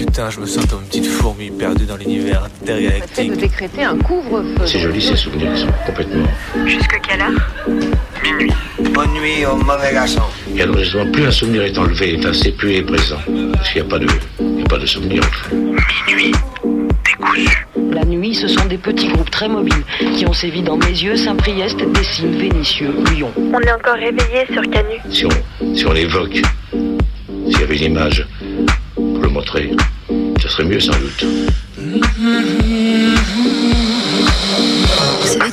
Putain, je me sens comme une petite fourmi perdue dans l'univers intergalactique. de décréter un couvre-feu. C'est joli ces souvenirs, ils sont complètement. Jusque quelle heure? Minuit. Bonne nuit au mauvais garçon. Et alors justement, plus un souvenir est enlevé, enfin, c'est plus il est présent. Parce qu'il n'y a pas de, il n'y a pas de souvenir. Minuit. Décousu. La nuit, ce sont des petits groupes très mobiles qui ont sévi dans Mézieux, Saint-Priest, Dessines, Vénissieux, Lyon. On est encore réveillé sur Canu. Si on, si on l'évoque, s'il y avait une image montrer, ça serait mieux sans doute.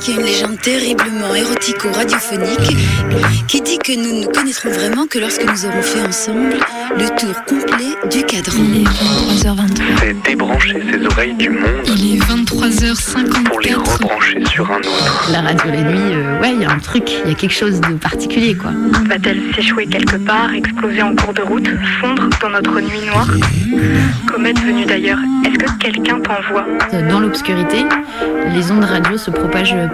Qu'il y a une légende terriblement érotico-radiophonique qui dit que nous ne connaîtrons vraiment que lorsque nous aurons fait ensemble le tour complet du cadran. Il est 23h23. C'est débrancher ses oreilles du monde Il est 23h54. pour les rebrancher sur un autre. La radio la nuit, euh, ouais, il y a un truc, il y a quelque chose de particulier, quoi. Va-t-elle s'échouer quelque part, exploser en cours de route, fondre dans notre nuit noire? Comète venue d'ailleurs, est-ce que quelqu'un t'envoie? Dans l'obscurité, les ondes radio se propagent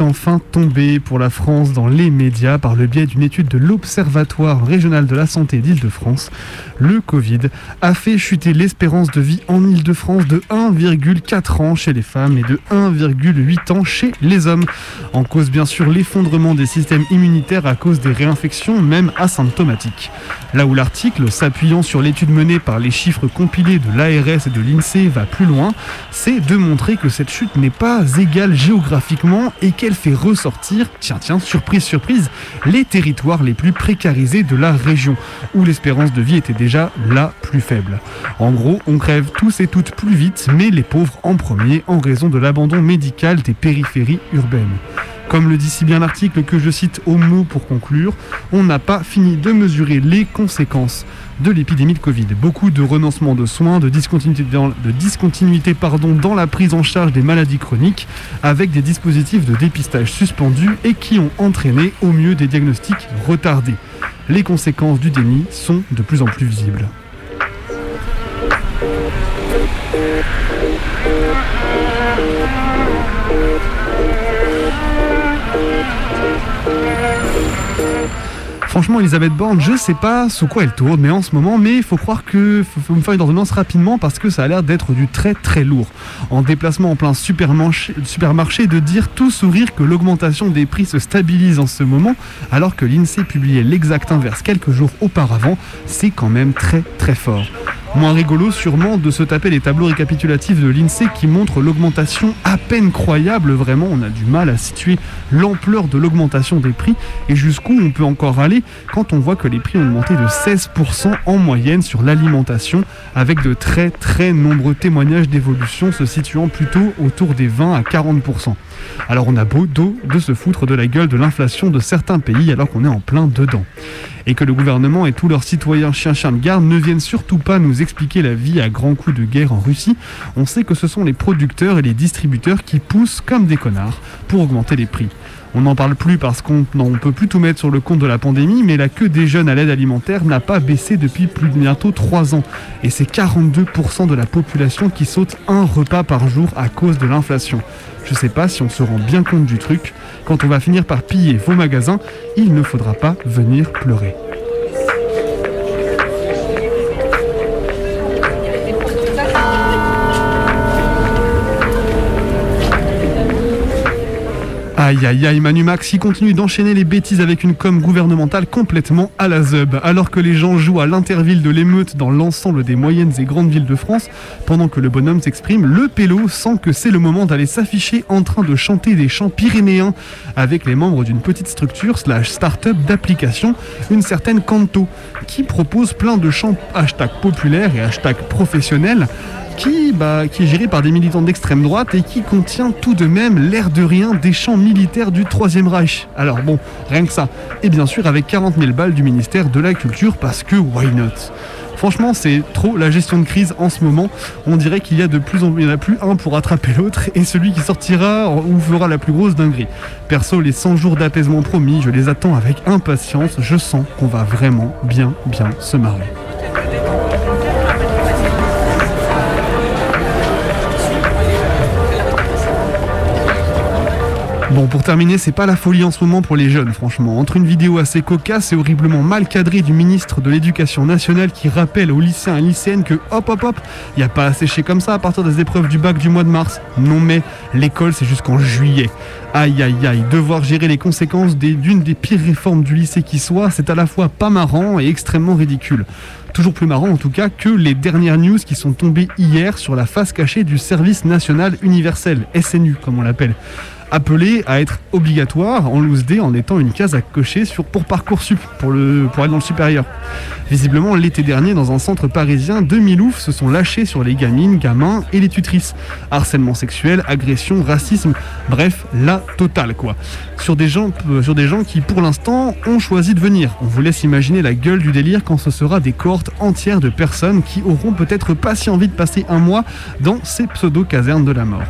Enfin tombée pour la France dans les médias par le biais d'une étude de l'Observatoire régional de la santé d'Île-de-France. Le Covid a fait chuter l'espérance de vie en Île-de-France de 1,4 ans chez les femmes et de 1,8 ans chez les hommes. En cause bien sûr l'effondrement des systèmes immunitaires à cause des réinfections, même asymptomatiques. Là où l'article, s'appuyant sur l'étude menée par les chiffres compilés de l'ARS et de l'INSEE, va plus loin, c'est de montrer que cette chute n'est pas égale géographiquement et qu'elle fait ressortir, tiens tiens, surprise surprise, les territoires les plus précarisés de la région, où l'espérance de vie était déjà la plus faible. En gros, on crève tous et toutes plus vite, mais les pauvres en premier, en raison de l'abandon médical des périphéries urbaines. Comme le dit si bien l'article que je cite au mot pour conclure, on n'a pas fini de mesurer les conséquences de l'épidémie de Covid. Beaucoup de renoncements de soins, de discontinuité, dans, dans la prise en charge des maladies chroniques, avec des dispositifs de dépistage suspendus et qui ont entraîné au mieux des diagnostics retardés. Les conséquences du déni sont de plus en plus visibles. Franchement, Elisabeth Borne, je sais pas sous quoi elle tourne, mais en ce moment, mais il faut croire que faut me faire une ordonnance rapidement parce que ça a l'air d'être du très très lourd. En déplacement en plein supermarché, supermarché, de dire tout sourire que l'augmentation des prix se stabilise en ce moment, alors que l'INSEE publiait l'exact inverse quelques jours auparavant, c'est quand même très très fort. Moins rigolo sûrement de se taper les tableaux récapitulatifs de l'INSEE qui montrent l'augmentation à peine croyable, vraiment on a du mal à situer l'ampleur de l'augmentation des prix et jusqu'où on peut encore aller quand on voit que les prix ont augmenté de 16% en moyenne sur l'alimentation avec de très très nombreux témoignages d'évolution se situant plutôt autour des 20 à 40%. Alors on a beau dos de se foutre de la gueule de l'inflation de certains pays alors qu'on est en plein dedans. Et que le gouvernement et tous leurs citoyens chiens-chiens de garde ne viennent surtout pas nous expliquer la vie à grands coups de guerre en Russie. On sait que ce sont les producteurs et les distributeurs qui poussent comme des connards pour augmenter les prix. On n'en parle plus parce qu'on ne peut plus tout mettre sur le compte de la pandémie, mais la queue des jeunes à l'aide alimentaire n'a pas baissé depuis plus de bientôt 3 ans. Et c'est 42% de la population qui saute un repas par jour à cause de l'inflation. Je sais pas si on se rend bien compte du truc. Quand on va finir par piller vos magasins, il ne faudra pas venir pleurer. Aïe aïe aïe, Manu Max, il continue d'enchaîner les bêtises avec une com gouvernementale complètement à la zeub. Alors que les gens jouent à l'interville de l'émeute dans l'ensemble des moyennes et grandes villes de France, pendant que le bonhomme s'exprime, le pélo sent que c'est le moment d'aller s'afficher en train de chanter des chants pyrénéens avec les membres d'une petite structure slash start-up d'application, une certaine Canto, qui propose plein de chants hashtag populaires et hashtag professionnels qui, bah, qui est géré par des militants d'extrême droite et qui contient tout de même l'air de rien des champs militaires du Troisième Reich. Alors bon, rien que ça. Et bien sûr avec 40 000 balles du ministère de la Culture parce que why not? Franchement, c'est trop la gestion de crise en ce moment. On dirait qu'il y a de plus en en a plus un pour attraper l'autre et celui qui sortira ou fera la plus grosse dinguerie. Perso, les 100 jours d'apaisement promis, je les attends avec impatience. Je sens qu'on va vraiment bien, bien se marrer. Bon, pour terminer, c'est pas la folie en ce moment pour les jeunes, franchement. Entre une vidéo assez cocasse et horriblement mal cadrée du ministre de l'Éducation nationale qui rappelle aux lycéens et lycéennes que hop hop hop, y a pas à sécher comme ça à partir des épreuves du bac du mois de mars. Non mais l'école c'est jusqu'en juillet. Aïe aïe aïe, devoir gérer les conséquences d'une des pires réformes du lycée qui soit, c'est à la fois pas marrant et extrêmement ridicule toujours plus marrant en tout cas que les dernières news qui sont tombées hier sur la face cachée du service national universel, SNU comme on l'appelle appelé à être obligatoire en loose D en étant une case à cocher sur, pour Parcoursup, pour, le, pour aller dans le supérieur. Visiblement, l'été dernier, dans un centre parisien, deux miloufs se sont lâchés sur les gamines, gamins et les tutrices. Harcèlement sexuel, agression, racisme, bref, la totale quoi. Sur des gens, euh, sur des gens qui, pour l'instant, ont choisi de venir. On vous laisse imaginer la gueule du délire quand ce sera des cohortes entières de personnes qui auront peut-être pas si envie de passer un mois dans ces pseudo-casernes de la mort.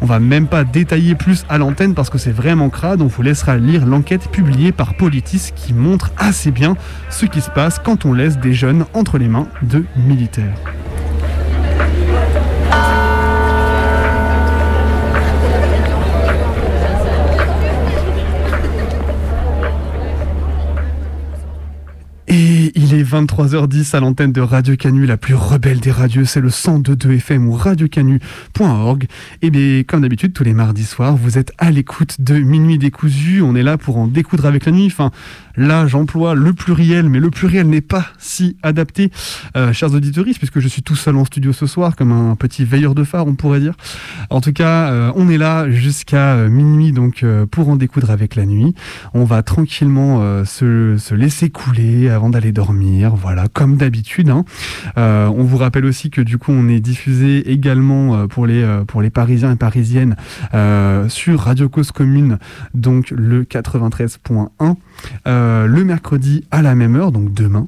On va même pas détailler plus à l'antenne parce que c'est vraiment crade. On vous laissera lire l'enquête publiée par Politis qui montre assez bien ce qui se passe quand on laisse des jeunes entre les mains de militaires. Et il est 23h10 à l'antenne de Radio Canu, la plus rebelle des radios, c'est le 102.2 FM ou radiocanu.org. Et bien, comme d'habitude, tous les mardis soirs, vous êtes à l'écoute de Minuit décousu. On est là pour en découdre avec la nuit. Enfin, là, j'emploie le pluriel, mais le pluriel n'est pas si adapté, euh, chers auditeurs, puisque je suis tout seul en studio ce soir, comme un petit veilleur de phare, on pourrait dire. En tout cas, euh, on est là jusqu'à euh, minuit, donc pour en découdre avec la nuit. On va tranquillement se laisser couler avant d'aller dormir, voilà, comme d'habitude. Hein. Euh, on vous rappelle aussi que du coup, on est diffusé également euh, pour les, euh, pour les Parisiens et Parisiennes sur Radio Cause Commune, donc le 93.1, le mercredi à la même heure, donc demain.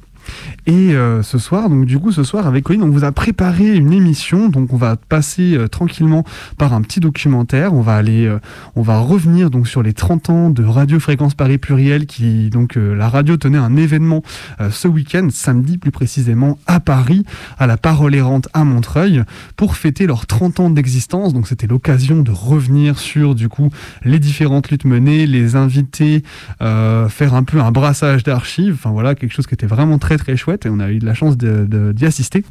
Et euh, ce soir, donc du coup, ce soir avec Colline, on vous a préparé une émission. Donc on va passer euh, tranquillement par un petit documentaire. On va aller, euh, on va revenir donc sur les 30 ans de Radio Fréquence Paris Pluriel, qui donc la radio tenait un événement ce week-end, samedi plus précisément à Paris, à la Parole errante à Montreuil, pour fêter leurs 30 ans d'existence. Donc c'était l'occasion de revenir sur du coup les différentes luttes menées, les invités, faire un peu un brassage d'archives. Enfin voilà, quelque chose qui était vraiment très très chouette et on a eu de la chance d'y assister.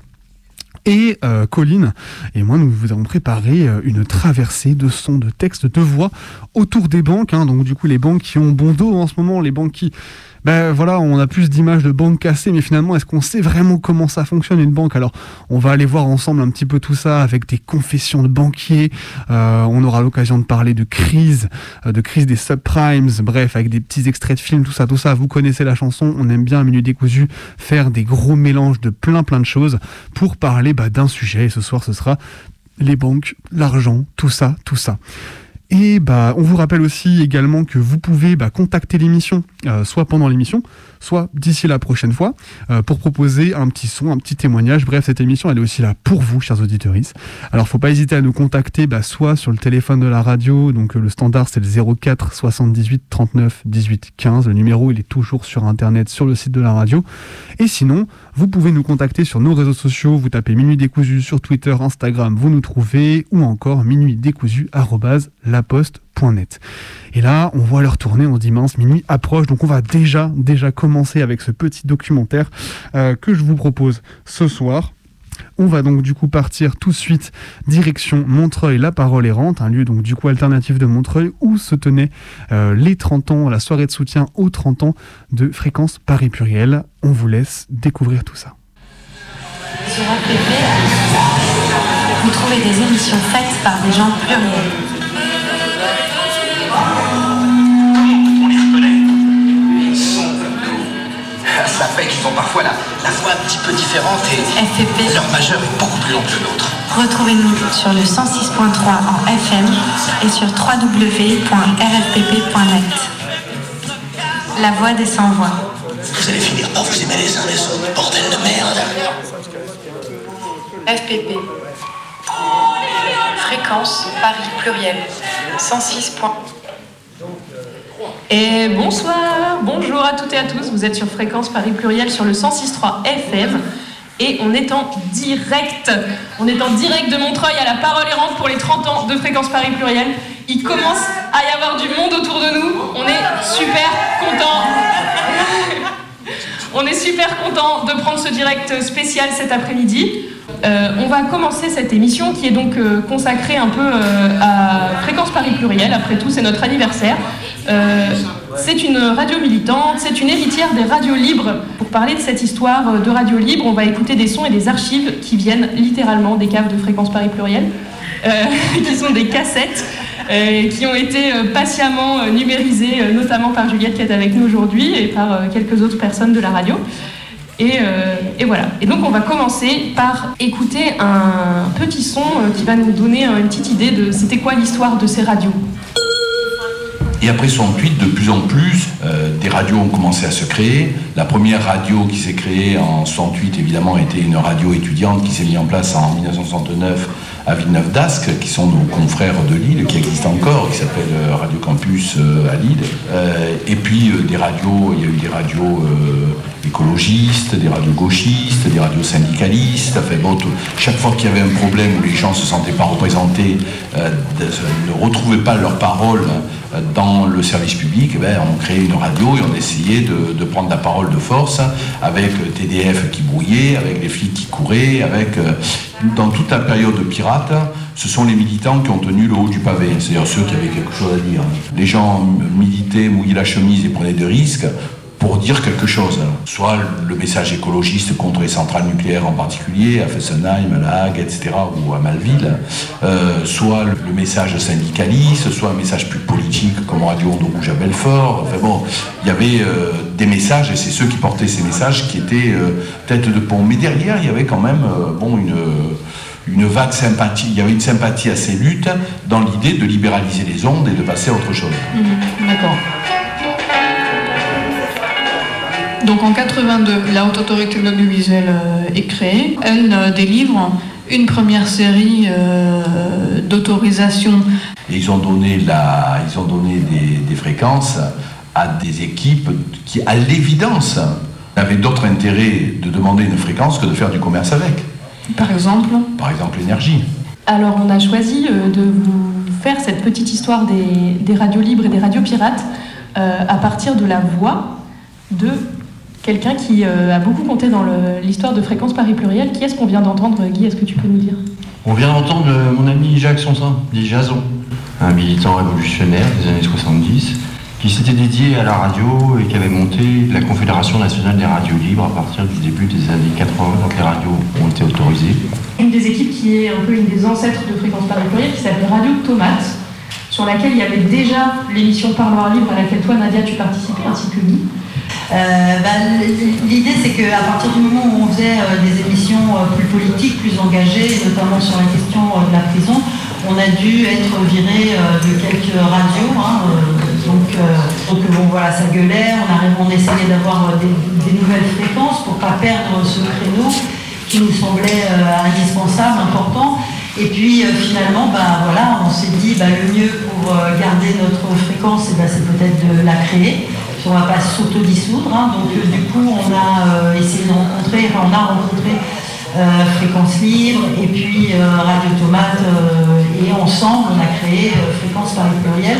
Et euh, Colline et moi, nous vous avons préparé euh, une traversée de sons, de textes, de voix autour des banques. Hein. donc du coup, les banques qui ont bon dos en ce moment, les banques qui ben voilà, on a plus d'images de banques cassées, mais finalement, est-ce qu'on sait vraiment comment ça fonctionne une banque? Alors, on va aller voir ensemble un petit peu tout ça avec des confessions de banquiers. Euh, on aura l'occasion de parler de crise, euh, de crise des subprimes, bref, avec des petits extraits de films, tout ça, tout ça. Vous connaissez la chanson, on aime bien à Minute Décousu faire des gros mélanges de plein plein de choses pour parler bah, d'un sujet. Et ce soir, ce sera les banques, l'argent, tout ça, tout ça. Et bah, on vous rappelle aussi également que vous pouvez bah, contacter l'émission, euh, soit pendant l'émission, soit d'ici la prochaine fois, euh, pour proposer un petit son, un petit témoignage. Bref, cette émission, elle est aussi là pour vous, chers auditeurs. Alors, faut pas hésiter à nous contacter, bah, soit sur le téléphone de la radio, donc euh, le standard, c'est le 04 78 39 18 15. Le numéro, il est toujours sur Internet, sur le site de la radio. Et sinon, vous pouvez nous contacter sur nos réseaux sociaux. Vous tapez Minuit Décousu sur Twitter, Instagram, vous nous trouvez, ou encore minuit Et là, on voit leur tourner, on dit mince, minuit approche, donc on va déjà, déjà commencer avec ce petit documentaire euh, que je vous propose ce soir. On va donc du coup partir tout de suite direction Montreuil, la parole errante, un lieu donc du coup alternatif de Montreuil où se tenaient euh, les 30 ans, la soirée de soutien aux 30 ans de Fréquence Paris Pluriel. On vous laisse découvrir tout ça. Vous trouvez des émissions faites par des gens pluriels. Qu'ils ont parfois la, la voix un petit peu différente et leur majeur est beaucoup plus long que le nôtre. Retrouvez-nous sur le 106.3 en FM et sur www.rfpp.net. La voix des sans-voix. Vous allez finir par vous aimer les uns les autres, bordel de merde. FPP. Fréquence Paris pluriel. 106. Et bonsoir, bonjour à toutes et à tous. Vous êtes sur Fréquence Paris Pluriel sur le 106.3 FM. Et on est en direct. On est en direct de Montreuil à la parole errante pour les 30 ans de Fréquence Paris Pluriel. Il commence à y avoir du monde autour de nous. On est super contents. on est super content de prendre ce direct spécial cet après-midi. Euh, on va commencer cette émission qui est donc euh, consacrée un peu euh, à Fréquence Paris Pluriel. Après tout, c'est notre anniversaire. C'est une radio militante, c'est une héritière des radios libres. Pour parler de cette histoire de radio libre, on va écouter des sons et des archives qui viennent littéralement des caves de Fréquence Paris Pluriel, qui sont des cassettes. qui ont été patiemment numérisées, notamment par Juliette qui est avec nous aujourd'hui et par quelques autres personnes de la radio. Et, euh, et voilà. Et donc on va commencer par écouter un petit son euh, qui va nous donner euh, une petite idée de c'était quoi l'histoire de ces radios. Et après 68, de plus en plus, des radios ont commencé à se créer. La première radio qui s'est créée en 68, évidemment, était une radio étudiante qui s'est mise en place en 1969 à Villeneuve d'Ascq, qui sont nos confrères de Lille, qui existent encore, qui s'appelle Radio Campus à Lille. Et puis des radios, il y a eu des radios écologistes, des radios gauchistes, des radios syndicalistes. Enfin, bon, chaque fois qu'il y avait un problème où les gens ne se sentaient pas représentés, euh, ne retrouvaient pas leur parole euh, dans le service public, eh ben, on créait une radio et on essayait de, prendre la parole de force avec TDF qui brouillait, avec les flics qui couraient, avec euh, dans toute la période pirate, ce sont les militants qui ont tenu le haut du pavé, c'est-à-dire ceux qui avaient quelque chose à dire. Les gens militaient, mouillaient la chemise et prenaient des risques pour dire quelque chose. Soit le message écologiste contre les centrales nucléaires en particulier, à Fessenheim, à La Hague, etc., ou à Malville, euh, soit le message syndicaliste, soit un message plus politique comme Radio Onde Rouge à Belfort. Enfin bon, il y avait euh, des messages, et c'est ceux qui portaient ces messages qui étaient euh, tête de pont. Mais derrière, il y avait quand même euh, bon, une une vague sympathie, il y avait une sympathie à ces luttes dans l'idée de libéraliser les ondes et de passer à autre chose. D'accord. Donc en 82, la Haute Autorité de l'Audiovisuel euh, est créée. Elle euh, délivre une première série euh, d'autorisations. Et ils ont donné, la, ils ont donné des, des fréquences à des équipes qui, à l'évidence, avaient d'autres intérêts de demander une fréquence que de faire du commerce avec. Par exemple Par exemple, l'énergie. Alors on a choisi de vous faire cette petite histoire des, des radios libres et des radios pirates euh, à partir de la voix de quelqu'un qui euh, a beaucoup compté dans l'histoire de Fréquence Paris Pluriel. Qui est-ce qu'on vient d'entendre, Guy? Est-ce que tu peux nous dire? On vient d'entendre euh, mon ami Jacques Sansin, dit Jason, un militant révolutionnaire des années 70, qui s'était dédié à la radio et qui avait monté la Confédération nationale des radios libres à partir du début des années 80, quand les radios ont été autorisées. Une des équipes qui est un peu une des ancêtres de Fréquence Paris Pluriel qui s'appelle Radio Tomate, sur laquelle il y avait déjà l'émission Parloir Libre à laquelle toi Nadia tu participais ainsi que Guy. Euh, bah, L'idée, c'est qu'à partir du moment où on faisait euh, des émissions euh, plus politiques, plus engagées, notamment sur la question de la prison, on a dû être viré de quelques radios. hein, donc, bon, voilà, ça gueulait. On, a, on essayait d'avoir des, nouvelles fréquences pour pas perdre ce créneau qui nous semblait indispensable, important. Et puis finalement, bah, on s'est dit bah, le mieux pour garder notre fréquence, eh ben, c'est peut-être de la créer. Puis on ne va pas s'autodissoudre. hein. donc euh, du coup, on a euh, essayé de rencontrer, on a rencontré euh, Fréquence Libre et puis Radio Tomate et ensemble, on a créé Fréquence Paris Pluriel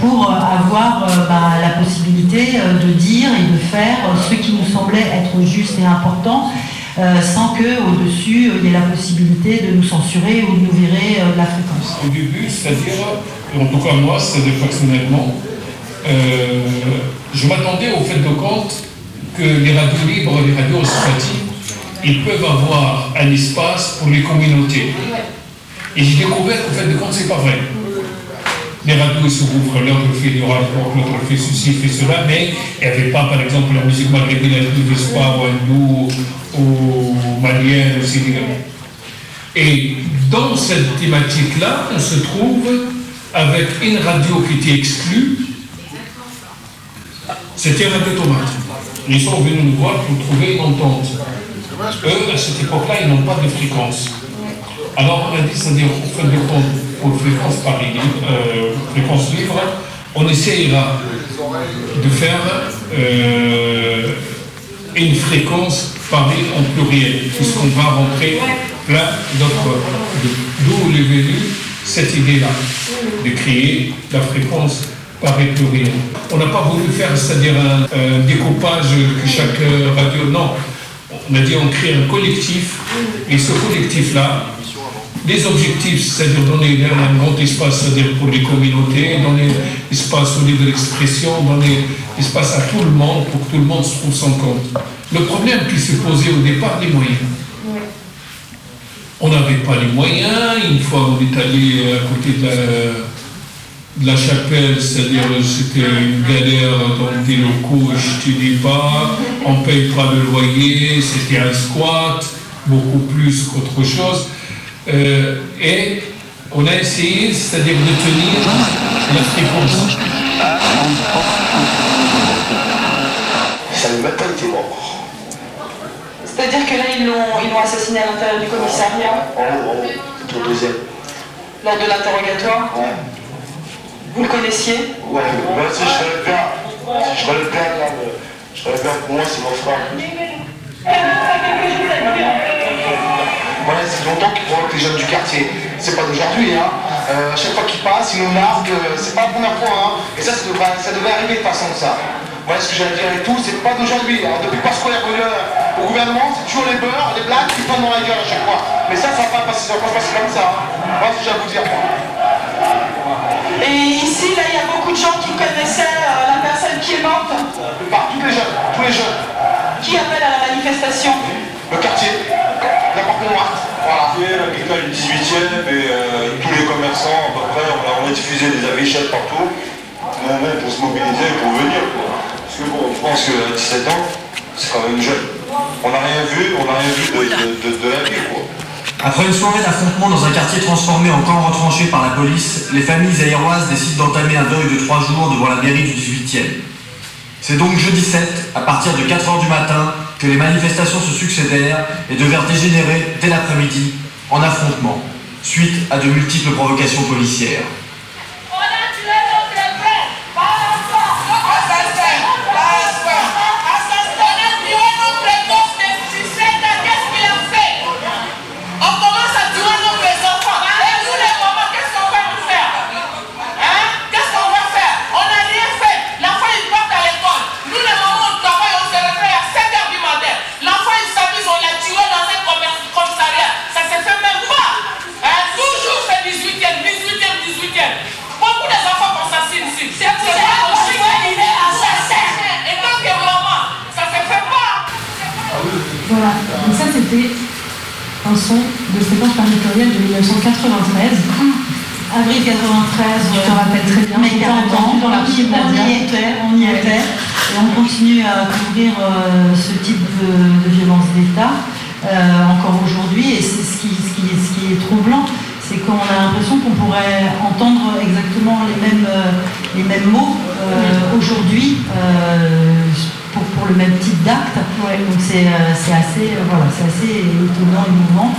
pour avoir bah, la possibilité de dire et de faire ce qui nous semblait être juste et important sans que au-dessus euh, il y ait la possibilité de nous censurer ou de nous virer de la fréquence. Au début, c'est-à-dire, en tout cas moi, c'est-à-dire personnellement, euh, je m'attendais au fait de compte que les radios libres, les radios associatives, ils peuvent avoir un espace pour les communautés. Et j'ai découvert qu'au fait de compte, c'est pas vrai. Les radios, se rouvrent, l'autre fait du rock, l'autre fait ceci, fait cela, mais il n'y avait pas, par exemple, la musique maghrébine, elle ne pas ou hindou, ou malienne, ou sénégalais. Et dans cette thématique-là, on se trouve avec une radio qui était exclue. C'était Radio Tomate. Ils sont venus nous voir pour trouver une entente. Eux, à cette époque-là, ils n'ont pas de fréquence. Alors on a dit, c'est-à-dire, au fin de compte, pour fréquence Paris, euh, fréquence libre, on essayera de faire euh, une fréquence Paris en pluriel, puisqu'on va rentrer plein d'autres. D'où est venue cette idée-là, de créer la fréquence Pluriel. On n'a pas voulu faire, c'est-à-dire un, un découpage que chaque radio. Non, on a dit on crée un collectif, et ce collectif-là, les objectifs, c'est-à-dire donner un grand espace, c'est-à-dire pour les communautés, donner espace au libre d'expression, donner espace à tout le monde pour que tout le monde se trouve son compte. Le problème qui s'est posé au départ, les moyens. On n'avait pas les moyens, une fois on est allé à côté de la, de la chapelle, c'est-à-dire c'était une galère dans des locaux, je ne te dis pas, on ne paye pas le loyer, c'était un squat, beaucoup plus qu'autre chose. Euh, et on a essayé, c'est-à-dire de tenir la fréquence. Ça ne m'a pas été mort. C'est-à-dire que là, ils l'ont ils l'ont assassiné à l'intérieur du commissariat En haut, au deuxième. lors de l'interrogatoire. Vous le connaissiez Ouais, moi si je père, si je là, mais je le père pour moi, c'est mon frère. Voilà, c'est longtemps qu'ils provoquent les jeunes du quartier. C'est pas d'aujourd'hui, hein. Euh, chaque fois qu'ils passent, ils nous narguent, euh, c'est pas la première fois, hein. Et ça, ça devait arriver de façon ça. Voilà ce que j'allais dire et tout, c'est pas d'aujourd'hui. hein. Depuis Pasqua est revenu euh, au gouvernement, c'est toujours les beurs, les blagues qui prennent dans la gueule à chaque fois. Mais ça, ça va pas passer, ça va pas se passer comme ça. Voilà ce que j'ai à vous dire, moi. Et ici, là, il y a beaucoup de gens qui connaissaient euh, la personne qui est morte. Par tous les jeunes, tous les jeunes. Qui appelle à la manifestation? Le quartier, la porte noire. Voilà. L'école du 18e et euh, tous les commerçants, à peu près, on a, on a diffusé des affichettes partout, euh, même pour se mobiliser, pour venir. quoi. Parce que bon, je pense qu'à 17 ans, c'est quand même jeune. On n'a rien vu, on n'a rien vu de, de, de, de la vie, quoi. Après une soirée d'affrontement dans un quartier transformé en camp retranché par la police, les familles aéroises décident d'entamer un deuil de trois jours devant la mairie du 18e. C'est donc jeudi 7, à partir de 4h du matin, que les manifestations se succédèrent et devinrent dégénérer dès l'après-midi en affrontement, suite à de multiples provocations policières. Voilà, donc ça c'était un son de fréquence territoriale de 1993. Avril 93, Je te rappelle très bien, mais c'était 40 ans, entendu dans on y, on était, on y était, et on continue à couvrir euh, ce type de, de violence d'État euh, encore aujourd'hui, et c'est ce qui, ce, qui, ce qui est troublant, c'est qu'on a l'impression qu'on pourrait entendre exactement les mêmes, euh, les mêmes mots euh, aujourd'hui euh, pour, pour le même type d'acte. Donc c'est euh, assez, euh, voilà, assez étonnant, émouvant.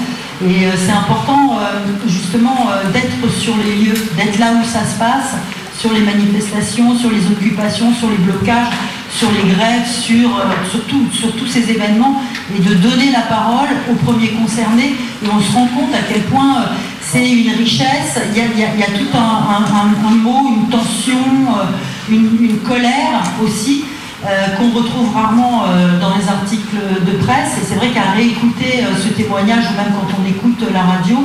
Et euh, c'est important justement d'être sur les lieux, d'être là où ça se passe, sur les manifestations, sur les occupations, sur les blocages, sur les grèves, sur, sur, tout- sur tous ces événements, et de donner la parole aux premiers concernés. Et on se rend compte à quel point c'est une richesse, il y a, il y a- il y a tout un, un- un- un mot, une tension, une, une colère aussi. Euh, qu'on retrouve rarement euh, dans les articles de presse. Et c'est vrai qu'à réécouter euh, ce témoignage, même quand on écoute la radio,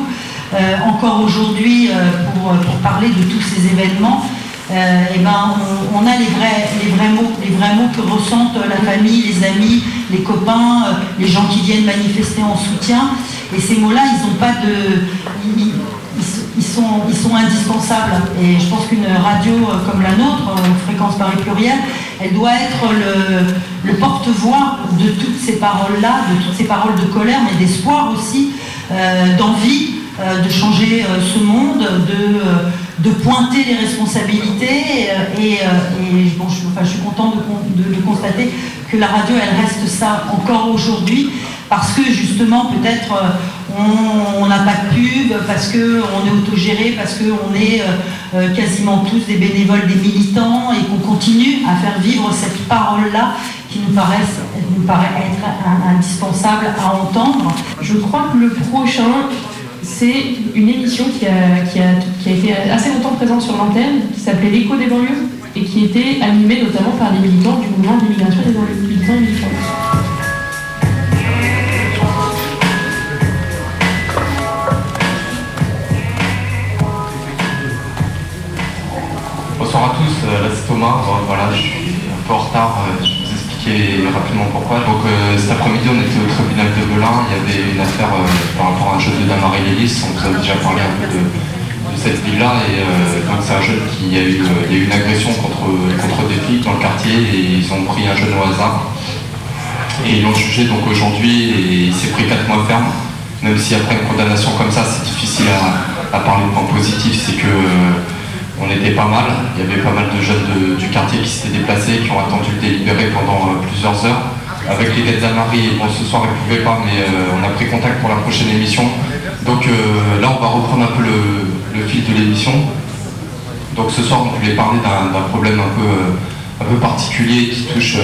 encore aujourd'hui, pour, parler de tous ces événements, eh ben, on, a les vrais, mots, que ressentent la famille, les amis, les copains, les gens qui viennent manifester en soutien. Et ces mots-là, ils n'ont pas de, ils- sont, indispensables. Et je pense qu'une radio comme la nôtre, Fréquence Paris Pluriel, elle doit être le, porte-voix de toutes ces paroles-là, de toutes ces paroles de colère, mais d'espoir aussi, euh, d'envie euh, de changer euh, ce monde, de, pointer les responsabilités. et bon, je, enfin, je suis contente de, de- constater que la radio, elle reste ça encore aujourd'hui, parce que justement, peut-être, on n'a pas de pub, parce qu'on est autogéré, parce qu'on est euh, euh, quasiment tous des bénévoles, des militants, et qu'on continue à faire vivre cette parole-là qui nous, paraît être indispensable à entendre. Je crois que le prochain, c'est une émission qui a, été assez longtemps présente sur l'antenne, qui s'appelait L'écho des banlieues, et qui était animée notamment par les militants du mouvement d'immigration des banlieues, militants et là c'est Voilà, je suis un peu en retard, euh, je vais vous expliquer rapidement pourquoi. Donc euh, cet après-midi on était au tribunal de Belin, il y avait une affaire euh, par rapport à un jeune de Damary Lélis, on vous a déjà parlé un peu de, cette ville-là et euh, donc c'est un jeune qui a eu, euh, y a eu une agression contre, contre des filles dans le quartier et ils ont pris un jeune au hasard. Et ils l'ont jugé donc aujourd'hui et il s'est pris 4 mois ferme. Même si après une condamnation comme ça, c'est difficile à, parler de points positifs, c'est que euh, on était pas mal. Il y avait pas mal de jeunes du quartier qui s'étaient déplacés, qui ont attendu le délibéré pendant euh, plusieurs heures. Avec les dettes d'Amari, bon ce soir ils ne pouvaient pas, mais euh, on a pris contact pour la prochaine émission. Donc euh, là on va reprendre un peu le, fil de l'émission. Donc ce soir on voulait parler d'un problème un peu, un peu particulier qui touche,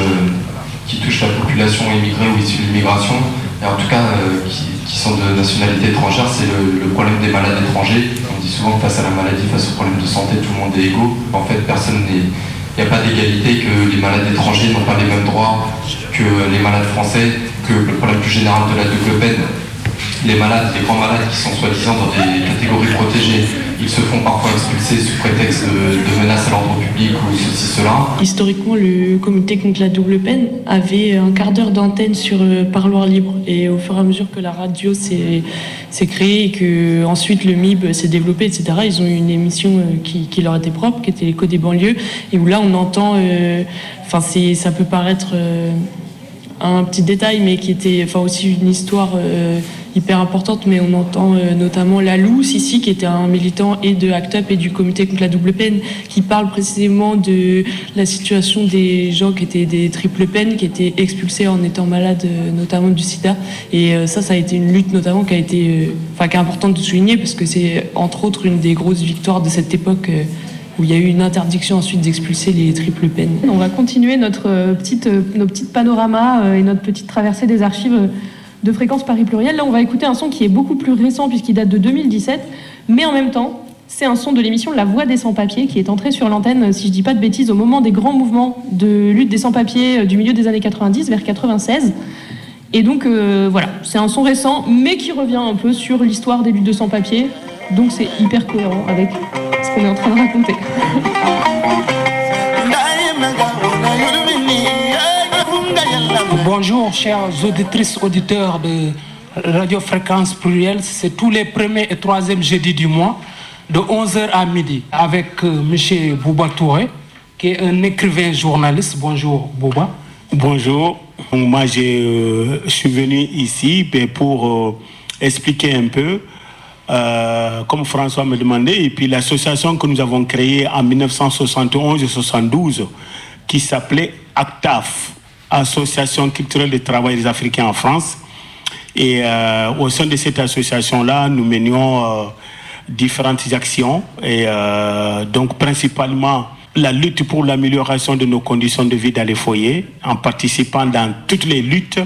qui touche la population immigrée ou issue de l'immigration, et en tout cas qui, qui sont de nationalité étrangère, c'est le, problème des malades étrangers. On dit souvent que face à la maladie, face au problème de santé, tout le monde est égaux. En fait, personne n'est. Il n'y a pas d'égalité, que les malades étrangers n'ont pas les mêmes droits que les malades français, que le problème plus général de la double peine, les malades, les grands malades qui sont soi-disant dans des catégories protégées, ils se font parfois expulser sous prétexte de, menaces à l'ordre public ou ceci, cela. Historiquement, le comité contre la double peine avait un quart d'heure d'antenne sur euh, Parloir Libre. Et au fur et à mesure que la radio s'est créée et que ensuite le MIB s'est développé, etc., ils ont eu une émission euh, qui, leur était propre, qui était l'écho des banlieues, et où là on entend, euh, enfin ça peut paraître un petit détail, mais qui était enfin aussi une histoire euh, hyper importante, mais on entend euh, notamment Lalou ici, qui était un militant et de ACT UP et du comité contre la double peine, qui parle précisément de la situation des gens qui étaient des triples peines, qui étaient expulsés en étant malades, euh, notamment du sida. Et euh, ça, ça a été une lutte notamment qui a été, enfin, qui est importante de souligner, parce que c'est entre autres une des grosses victoires de cette époque. Où il y a eu une interdiction ensuite d'expulser les triples peines. On va continuer notre euh, petite, euh, nos petites panoramas euh, et notre petite traversée des archives de fréquence Paris Pluriel. Là, on va écouter un son qui est beaucoup plus récent puisqu'il date de 2017, mais en même temps, c'est un son de l'émission La Voix des Sans-Papiers qui est entré sur l'antenne, si je dis pas de bêtises, au moment des grands mouvements de lutte des sans-papiers du milieu des années 90 vers 96. Et donc voilà, c'est un son récent, mais qui revient un peu sur l'histoire des luttes de sans-papiers. Donc c'est hyper cohérent avec ce qu'on est en train de raconter. Bonjour, chers auditrices, auditeurs de Radio Fréquence Plurielle. C'est tous les premiers et troisièmes jeudis du mois, de 11h à midi, avec euh, M. Bouba Touré, qui est un écrivain journaliste. Bonjour, Bouba. Bonjour, moi je euh, suis venu ici ben, pour euh, expliquer un peu, euh, comme François me demandait, et puis l'association que nous avons créée en 1971 et 72, qui s'appelait ACTAF, Association culturelle de travail des Africains en France. Et euh, au sein de cette association-là, nous menions euh, différentes actions, et donc principalement la lutte pour l'amélioration de nos conditions de vie dans les foyers, en participant dans toutes les luttes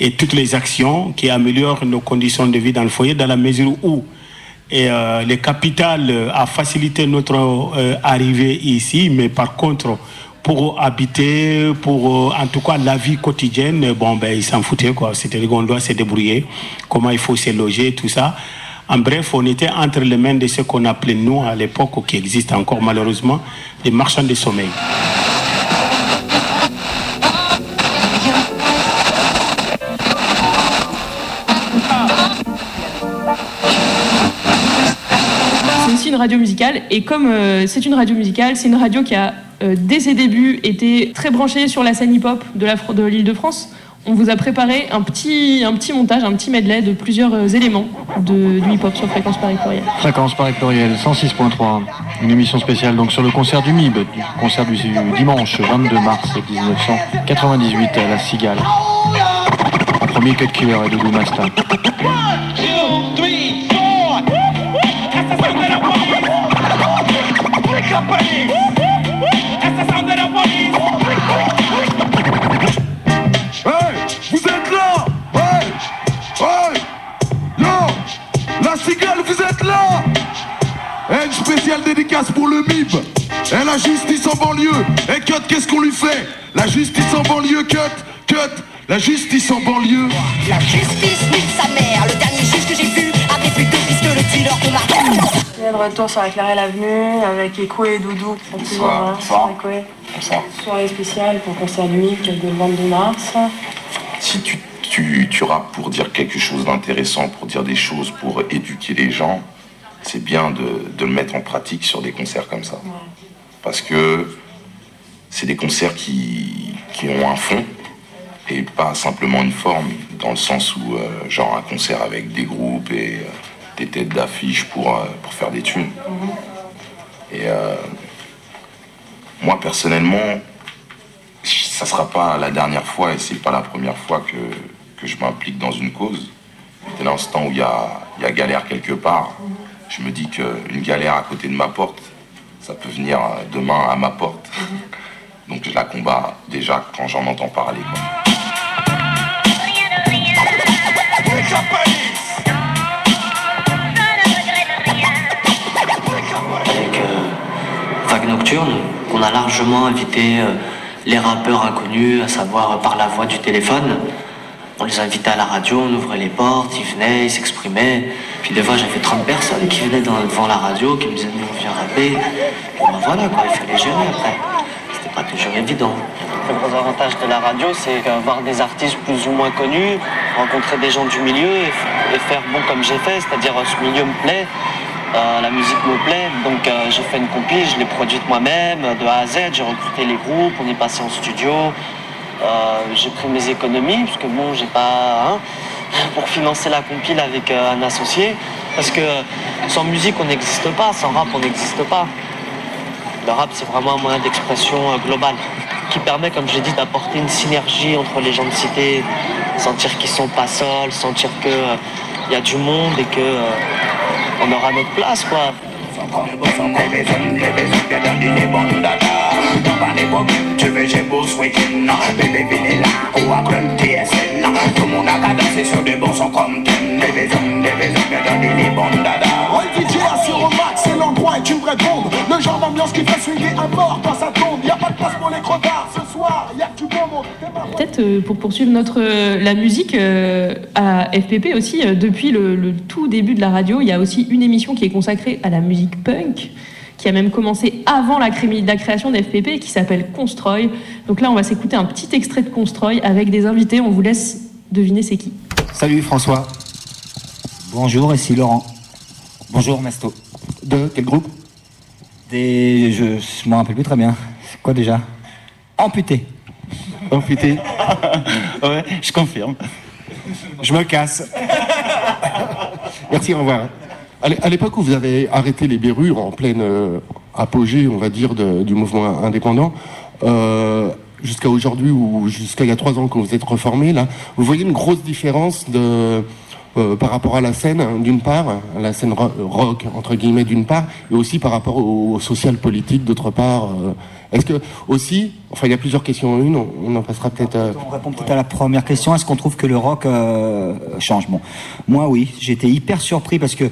et toutes les actions qui améliorent nos conditions de vie dans le foyer, dans la mesure où euh, le capital euh, a facilité notre euh, arrivée ici, mais par contre, pour habiter, pour en tout cas la vie quotidienne, bon, ben, ils s'en foutaient, quoi. C'est-à-dire qu'on doit se débrouiller, comment il faut se loger, tout ça. En bref, on était entre les mains de ce qu'on appelait, nous, à l'époque, qui existe encore malheureusement, les marchands de sommeil. Radio musicale et comme euh, c'est une radio musicale, c'est une radio qui a euh, dès ses débuts été très branchée sur la scène hip-hop de l'Île-de-France. on vous a préparé un petit, montage, un petit medley de plusieurs euh, éléments de, du hip-hop sur Fréquence Paris. Fréquence Paris Pluriel 106.3, une émission spéciale donc sur le concert du MIB, du concert du dimanche 22 mars 1998 à la Cigale. Premier Cut Killer et Doudou Masta. Hey, vous êtes là Hey Hey La cigale, vous êtes là Eh, Une spéciale dédicace pour le MIB Et la justice en banlieue Et Cut, qu'est-ce qu'on lui fait La justice en banlieue, Cut Cut La justice en banlieue La justice nique sa mère. Le dernier juge que j'ai vu avait plus de fils que le dealer de ma Est de retour sur la Clarelle Avenue avec Echo et Doudou toujours Bonsoir. là. Bonsoir. Bonsoir. Soirée spéciale pour concert du MIC le 22 mars. Si tu, tu, tu rappes pour dire quelque chose d'intéressant, pour dire des choses, pour éduquer les gens, c'est bien de, de le mettre en pratique sur des concerts comme ça. Parce que c'est des concerts qui, qui ont un fond et pas simplement une forme, dans le sens où, euh, genre, un concert avec des groupes et euh, des têtes d'affiche pour, euh, pour faire des thunes. Et euh, moi, personnellement, ça sera pas la dernière fois et c'est pas la première fois que, que je m'implique dans une cause. Dès l'instant où il y a, il y a galère quelque part, je me dis qu'une galère à côté de ma porte, ça peut venir euh, demain à ma porte. Donc je la combats déjà quand j'en entends parler. quoi. Nocturne, qu'on a largement invité euh, les rappeurs inconnus, à savoir euh, par la voix du téléphone. On les invitait à la radio, on ouvrait les portes, ils venaient, ils s'exprimaient. Puis des fois, j'avais 30 personnes qui venaient devant la radio, qui me disaient Nous, on vient rapper. Bon, ben voilà, quoi, il fallait gérer après. C'était pas toujours évident. Le gros avantage de la radio, c'est voir des artistes plus ou moins connus, rencontrer des gens du milieu et, faire bon comme j'ai fait, c'est-à-dire euh, ce milieu me plaît, euh, la musique me plaît, donc euh, j'ai fait une compil, je l'ai produite moi-même euh, de A à Z, j'ai recruté les groupes, on est passé en studio, j'ai pris mes économies, parce que bon, j'ai pas. hein, pour financer la compile avec un associé, parce que sans musique on n'existe pas, sans rap on n'existe pas. Le rap, c'est vraiment un moyen d'expression euh, global qui permet, comme je l'ai dit, d'apporter une synergie entre les gens de cité, sentir qu'ils sont pas seuls, sentir euh, il y a du monde et que on aura notre place, quoi. Tu veux j'ai beau ce week-end Bébé venez là ou à plein TSN Tout le monde a qu'à danser sur des bons sons comme Ken Bébé zoom, bébé zoom, viens donner les bons dada. Ouais, DJ assure au max, c'est l'endroit est une vraie bombe. Le genre d'ambiance qui fait swinguer un mort quand ça tombe. Y a pas de place pour les crevards ce soir, y a que du bon monde. Peut-être euh, pour poursuivre notre euh, la musique euh, à FPP aussi, depuis le, le tout début de la radio, il y a aussi une émission qui est consacrée à la musique punk, qui a même commencé avant la, cré- la création d'FPP, qui s'appelle Constroy. Donc là, on va s'écouter un petit extrait de Constroy avec des invités. On vous laisse deviner c'est qui. Salut François. Bonjour, ici Laurent. Bonjour Mesto. De quel groupe? Des. Je, je m'en rappelle plus très bien. C'est quoi déjà? Amputé. Amputé Ouais, je confirme. Je me casse. Merci, au revoir. À l'é- À l'époque où vous avez arrêté les Bérures en pleine euh, apogée, on va dire, du mouvement indépendant, euh, jusqu'à aujourd'hui ou jusqu'à il y a trois ans quand vous êtes reformé, là, vous voyez une grosse différence de, euh, par rapport à la scène, hein, d'une part, la scène ro- rock, entre guillemets, d'une part, et aussi par rapport au, social politique, d'autre part. Est-ce que aussi, enfin, il y a plusieurs questions en une, on, en passera peut-être. euh, On répond peut-être à la première question. Est-ce qu'on trouve que le rock change? Bon, moi oui, j'étais hyper surpris parce que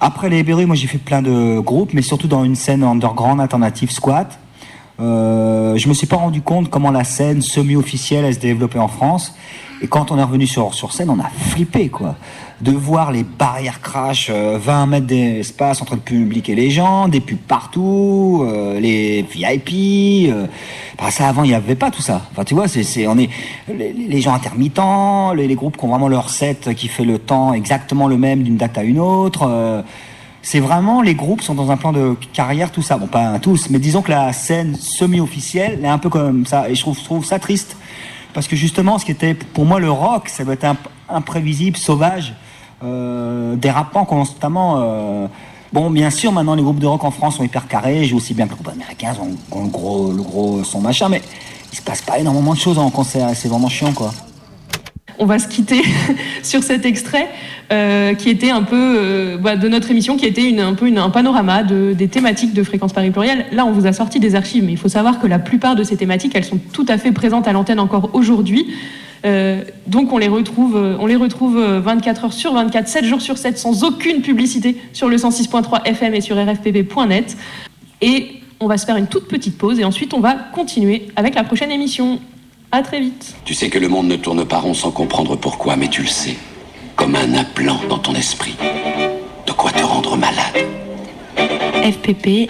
après les Berus, moi j'ai fait plein de groupes, mais surtout dans une scène underground alternative squat. Euh, je me suis pas rendu compte comment la scène semi-officielle elle se développait en France. Et quand on est revenu sur, sur scène, on a flippé quoi. De voir les barrières crash, euh, 20 mètres d'espace entre le public et les gens, des pubs partout, euh, les VIP. euh, bah, ça avant il n'y avait pas tout ça. Enfin tu vois, c'est, on est les, gens intermittents, les, groupes qui ont vraiment leur set qui fait le temps exactement le même d'une date à une autre. euh, c'est vraiment les groupes sont dans un plan de carrière tout ça. Bon pas tous, mais disons que la scène semi-officielle elle est un peu comme ça. Et je trouve, ça triste Parce que justement, ce qui était pour moi le rock, ça doit être imp- imprévisible, sauvage, euh, dérapant constamment. euh. Bon, bien sûr, maintenant les groupes de rock en France sont hyper carrés. J'ai aussi bien que les groupes américains ont, ont le gros, le gros son machin, mais il se passe pas énormément de choses en concert. C'est vraiment chiant, quoi. On va se quitter sur cet extrait euh, qui était un peu euh, bah, de notre émission, qui était une, un peu un panorama de- des thématiques de Fréquence Paris Pluriel. Là, on vous a sorti des archives, mais il faut savoir que la plupart de ces thématiques, elles sont tout à fait présentes à l'antenne encore aujourd'hui. Euh, donc on les retrouve, on les retrouve euh, 24 heures sur 24, 7 jours sur 7, sans aucune publicité sur le 106.3 FM et sur rfpb.net. Et on va se faire une toute petite pause et ensuite on va continuer avec la prochaine émission. À très vite. Tu sais que le monde ne tourne pas rond sans comprendre pourquoi, mais tu le sais. Comme un implant dans ton esprit. De quoi te rendre malade. FPP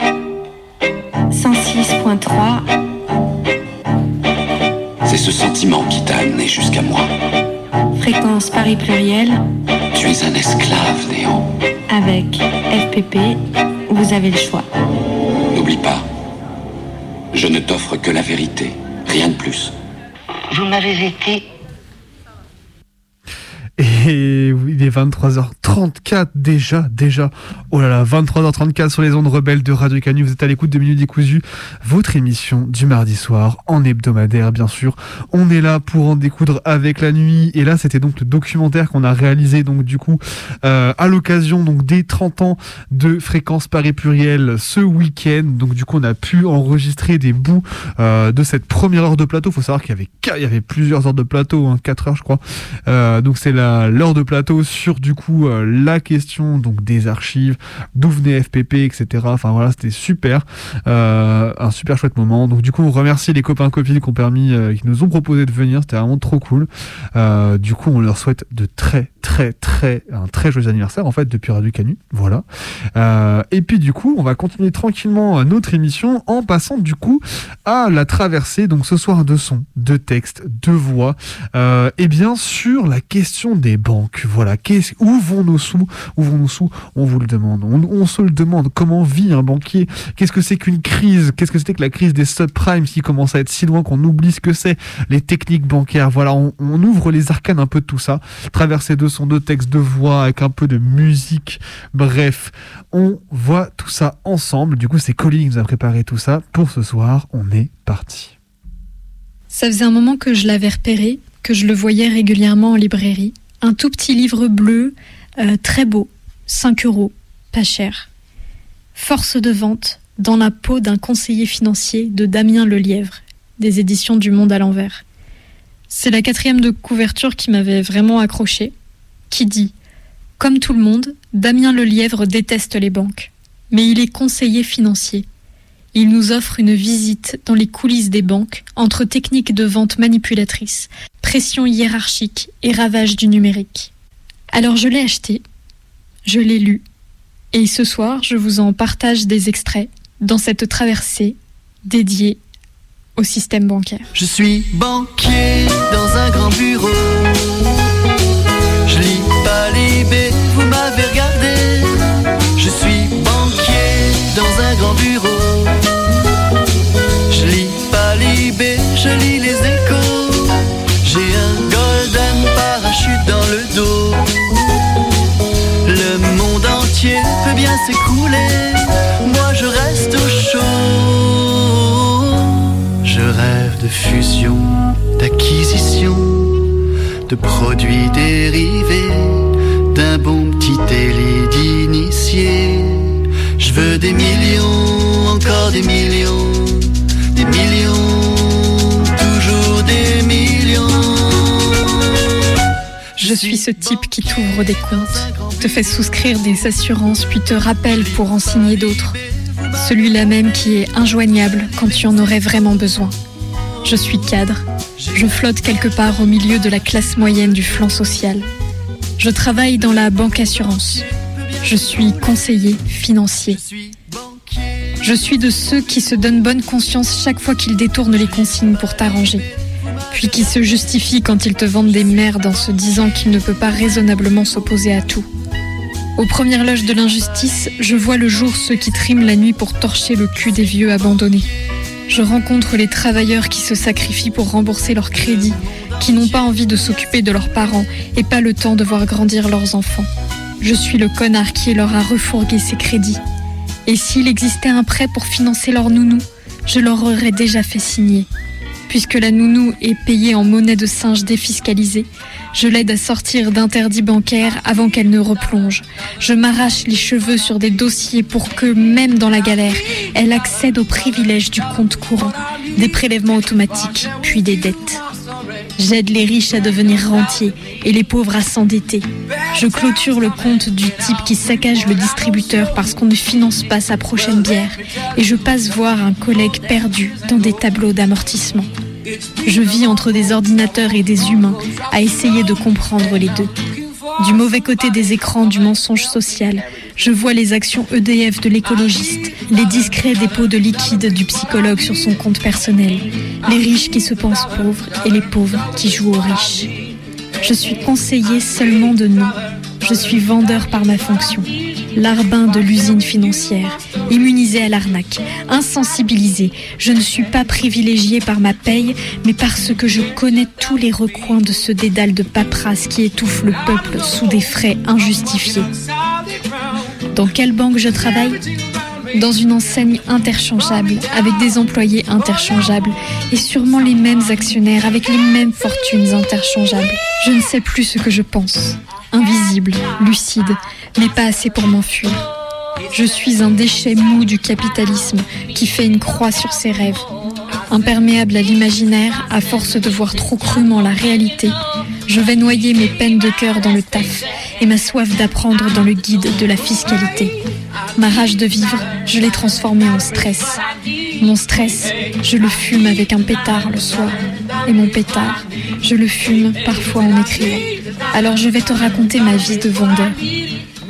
106.3 C'est ce sentiment qui t'a amené jusqu'à moi. Fréquence Paris Pluriel Tu es un esclave, Néant. avec FPP, vous avez le choix. N'oublie pas, je ne t'offre que la vérité, rien de plus. Vous m'avez été Et il est 23h34 déjà, déjà. Oh là là, 23h34 sur les ondes rebelles de Radio Canu. Vous êtes à l'écoute de Minutes Décousu, votre émission du mardi soir, en hebdomadaire bien sûr. On est là pour en découdre avec la nuit. Et là, c'était donc le documentaire qu'on a réalisé donc du coup euh, à l'occasion donc des 30 ans de Fréquence Paris Pluriel ce week-end. Donc du coup, on a pu enregistrer des bouts euh, de cette première heure de plateau. Faut savoir qu'il y avait il y avait plusieurs heures de plateau, hein, 4 heures je crois. Euh, donc c'est la l'heure de plateau sur du coup euh, la question donc des archives, d'où venait FPP, etc. Enfin voilà, c'était super, Euh, un super chouette moment. Donc du coup, on remercie les copains copines qui ont permis, euh, qui nous ont proposé de venir. C'était vraiment trop cool. Du coup, on leur souhaite de très très très un très joyeux anniversaire en fait depuis Radio Canu. Voilà. Et puis du coup, on va continuer tranquillement notre émission en passant du coup à la traversée. Donc ce soir de son, de texte, de voix. Et bien sûr la question des banques. Voilà. Où vont nos sous? Où vont nos sous? On vous le demande. On, se le demande. Comment vit un banquier? Qu'est-ce que c'est qu'une crise? Qu'est-ce que c'était que la crise des subprimes qui commence à être si loin qu'on oublie ce que c'est? Les techniques bancaires. Voilà. On, ouvre les arcanes un peu de tout ça. Traversée de son, de texte, de voix avec un peu de musique. Bref, on voit tout ça ensemble. Du coup, c'est Colin qui nous a préparé tout ça. Pour ce soir, on est parti. Ça faisait un moment que je l'avais repéré, que je le voyais régulièrement en librairie. Un tout petit livre bleu, euh, très beau, 5 euros, pas cher. Force de vente dans la peau d'un conseiller financier de Damien Lelièvre, des éditions du Monde à l'envers. C'est la quatrième de couverture qui m'avait vraiment accroché, qui dit Comme tout le monde, Damien Lelièvre déteste les banques, mais il est conseiller financier. Il nous offre une visite dans les coulisses des banques entre techniques de vente manipulatrices, pression hiérarchique et ravage du numérique. Alors je l'ai acheté, je l'ai lu, et ce soir je vous en partage des extraits dans cette traversée dédiée au système bancaire. Je suis banquier dans un grand bureau. Bien s'écrouler. Moi je reste au chaud. Je rêve de fusion, d'acquisition, de produits dérivés, d'un bon petit délit d'initié. Je veux des millions, encore des millions, des millions, Je suis ce type qui t'ouvre des comptes, te fait souscrire des assurances puis te rappelle pour en signer d'autres. Celui-là même qui est injoignable quand tu en aurais vraiment besoin. Je suis cadre, je flotte quelque part au milieu de la classe moyenne du flanc social. Je travaille dans la banque assurance. Je suis conseiller financier. Je suis de ceux qui se donnent bonne conscience chaque fois qu'ils détournent les consignes pour t'arranger, puis qui se justifient quand ils te vendent des merdes en se disant qu'il ne peut pas raisonnablement s'opposer à tout. Aux premières loges de l'injustice, je vois le jour ceux qui triment la nuit pour torcher le cul des vieux abandonnés. Je rencontre les travailleurs qui se sacrifient pour rembourser leurs crédits, qui n'ont pas envie de s'occuper de leurs parents et pas le temps de voir grandir leurs enfants. Je suis le connard qui leur a refourgué ses crédits. Et s'il existait un prêt pour financer leur nounou, je leur aurais déjà fait signer. Puisque la nounou est payée en monnaie de singe défiscalisée, je l'aide à sortir d'interdits bancaires avant qu'elle ne replonge. Je m'arrache les cheveux sur des dossiers pour que, même dans la galère, elle accède aux privilèges du compte courant, des prélèvements automatiques, puis des dettes. J'aide les riches à devenir rentiers et les pauvres à s'endetter. Je clôture le compte du type qui saccage le distributeur parce qu'on ne finance pas sa prochaine bière et je passe voir un collègue perdu dans des tableaux d'amortissement. Je vis entre des ordinateurs et des humains à essayer de comprendre les deux. Du mauvais côté des écrans du mensonge social, je vois les actions EDF de l'écologiste, les discrets dépôts de liquide du psychologue sur son compte personnel, les riches qui se pensent pauvres et les pauvres qui jouent aux riches. Je suis conseiller seulement de nom. Je suis vendeur par ma fonction. Larbin de l'usine financière, immunisé à l'arnaque, insensibilisé. Je ne suis pas privilégié par ma paye, mais parce que je connais tous les recoins de ce dédale de paperasse qui étouffe le peuple sous des frais injustifiés. Dans quelle banque je travaille dans une enseigne interchangeable, avec des employés interchangeables et sûrement les mêmes actionnaires avec les mêmes fortunes interchangeables. Je ne sais plus ce que je pense. Invisible, lucide, mais pas assez pour m'enfuir. Je suis un déchet mou du capitalisme qui fait une croix sur ses rêves. Imperméable à l'imaginaire, à force de voir trop crûment la réalité, je vais noyer mes peines de cœur dans le taf et ma soif d'apprendre dans le guide de la fiscalité. Ma rage de vivre, je l'ai transformée en stress. Mon stress, je le fume avec un pétard le soir. Et mon pétard, je le fume parfois en écrivant. Alors je vais te raconter ma vie de vendeur.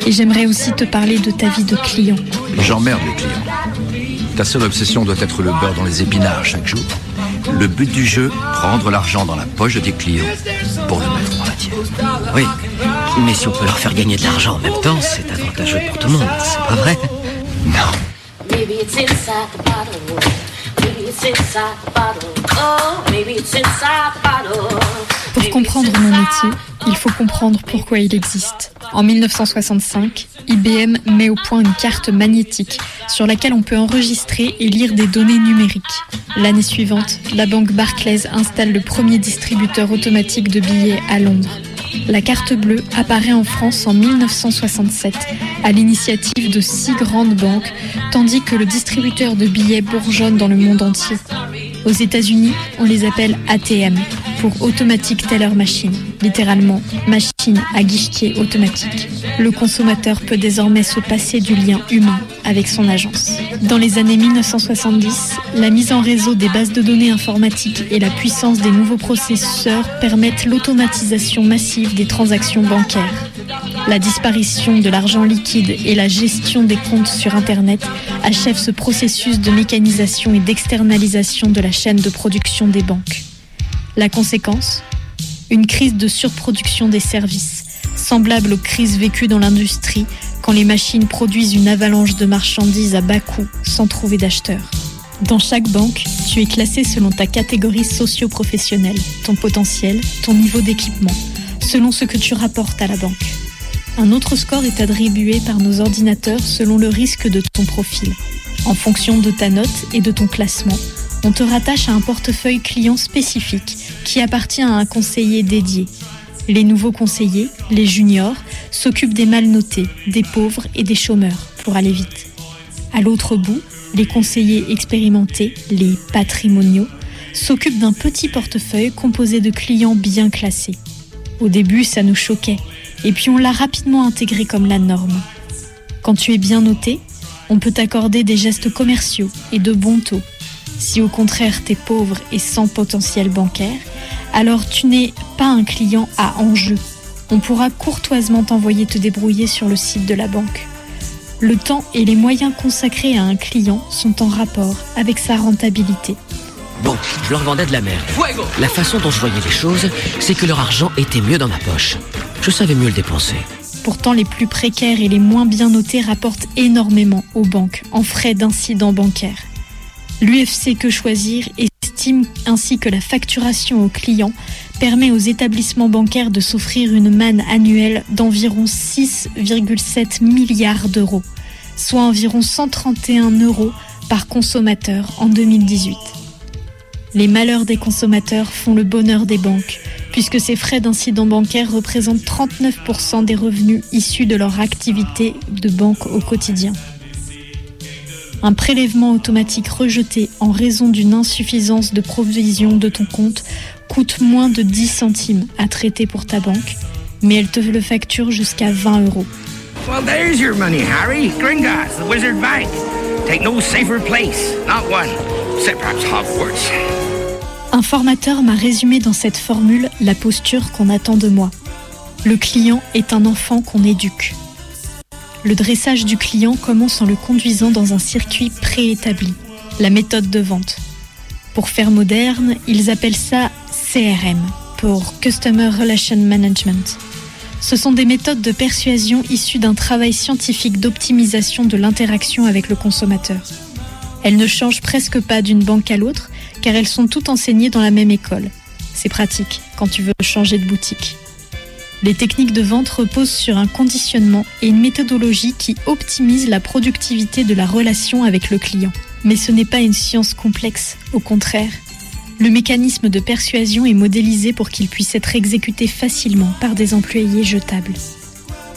Et j'aimerais aussi te parler de ta vie de client. J'emmerde les clients. Ta seule obsession doit être le beurre dans les épinards chaque jour. Le but du jeu, prendre l'argent dans la poche de tes clients pour le mettre la tienne. Oui, mais si on peut leur faire gagner de l'argent en même temps, c'est avantageux pour tout le monde, c'est pas vrai? Non. Maybe it's inside the bottle. Maybe it's inside the bottle. Oh, maybe it's inside the bottle. Pour comprendre mon métier, il faut comprendre pourquoi il existe. En 1965, IBM met au point une carte magnétique sur laquelle on peut enregistrer et lire des données numériques. L'année suivante, la banque Barclays installe le premier distributeur automatique de billets à Londres. La carte bleue apparaît en France en 1967 à l'initiative de six grandes banques, tandis que le distributeur de billets bourgeonne dans le monde entier. Aux États-Unis, on les appelle ATM pour Automatic Teller Machine, littéralement machine à guichetier automatique. Le consommateur peut désormais se passer du lien humain avec son agence. Dans les années 1970, la mise en réseau des bases de données informatiques et la puissance des nouveaux processeurs permettent l'automatisation massive des transactions bancaires. La disparition de l'argent liquide et la gestion des comptes sur Internet achèvent ce processus de mécanisation et d'externalisation de la chaîne de production des banques. La conséquence Une crise de surproduction des services, semblable aux crises vécues dans l'industrie quand les machines produisent une avalanche de marchandises à bas coût sans trouver d'acheteurs. Dans chaque banque, tu es classé selon ta catégorie socio-professionnelle, ton potentiel, ton niveau d'équipement, selon ce que tu rapportes à la banque. Un autre score est attribué par nos ordinateurs selon le risque de ton profil. En fonction de ta note et de ton classement, on te rattache à un portefeuille client spécifique qui appartient à un conseiller dédié. Les nouveaux conseillers, les juniors, s'occupent des mal notés, des pauvres et des chômeurs, pour aller vite. À l'autre bout, les conseillers expérimentés, les patrimoniaux, s'occupent d'un petit portefeuille composé de clients bien classés. Au début, ça nous choquait, et puis on l'a rapidement intégré comme la norme. Quand tu es bien noté, on peut t'accorder des gestes commerciaux et de bons taux. Si au contraire t'es pauvre et sans potentiel bancaire, alors tu n'es pas un client à enjeu. On pourra courtoisement t'envoyer te débrouiller sur le site de la banque. Le temps et les moyens consacrés à un client sont en rapport avec sa rentabilité. Bon, je leur vendais de la merde. La façon dont je voyais les choses, c'est que leur argent était mieux dans ma poche. Je savais mieux le dépenser. Pourtant, les plus précaires et les moins bien notés rapportent énormément aux banques en frais d'incidents bancaires. L'UFC Que Choisir estime ainsi que la facturation aux clients permet aux établissements bancaires de s'offrir une manne annuelle d'environ 6,7 milliards d'euros, soit environ 131 euros par consommateur en 2018. Les malheurs des consommateurs font le bonheur des banques, puisque ces frais d'incident bancaire représentent 39% des revenus issus de leur activité de banque au quotidien. Un prélèvement automatique rejeté en raison d'une insuffisance de provision de ton compte coûte moins de 10 centimes à traiter pour ta banque, mais elle te le facture jusqu'à 20 euros. Well, there's your money, Harry. Gringotts, the Wizard Bank. Take no safer place, not one, except perhaps Hogwarts. Un formateur m'a résumé dans cette formule la posture qu'on attend de moi. Le client est un enfant qu'on éduque. Le dressage du client commence en le conduisant dans un circuit préétabli, la méthode de vente. Pour faire moderne, ils appellent ça CRM, pour Customer Relation Management. Ce sont des méthodes de persuasion issues d'un travail scientifique d'optimisation de l'interaction avec le consommateur. Elles ne changent presque pas d'une banque à l'autre, car elles sont toutes enseignées dans la même école. C'est pratique quand tu veux changer de boutique. Les techniques de vente reposent sur un conditionnement et une méthodologie qui optimise la productivité de la relation avec le client. Mais ce n'est pas une science complexe, au contraire. Le mécanisme de persuasion est modélisé pour qu'il puisse être exécuté facilement par des employés jetables.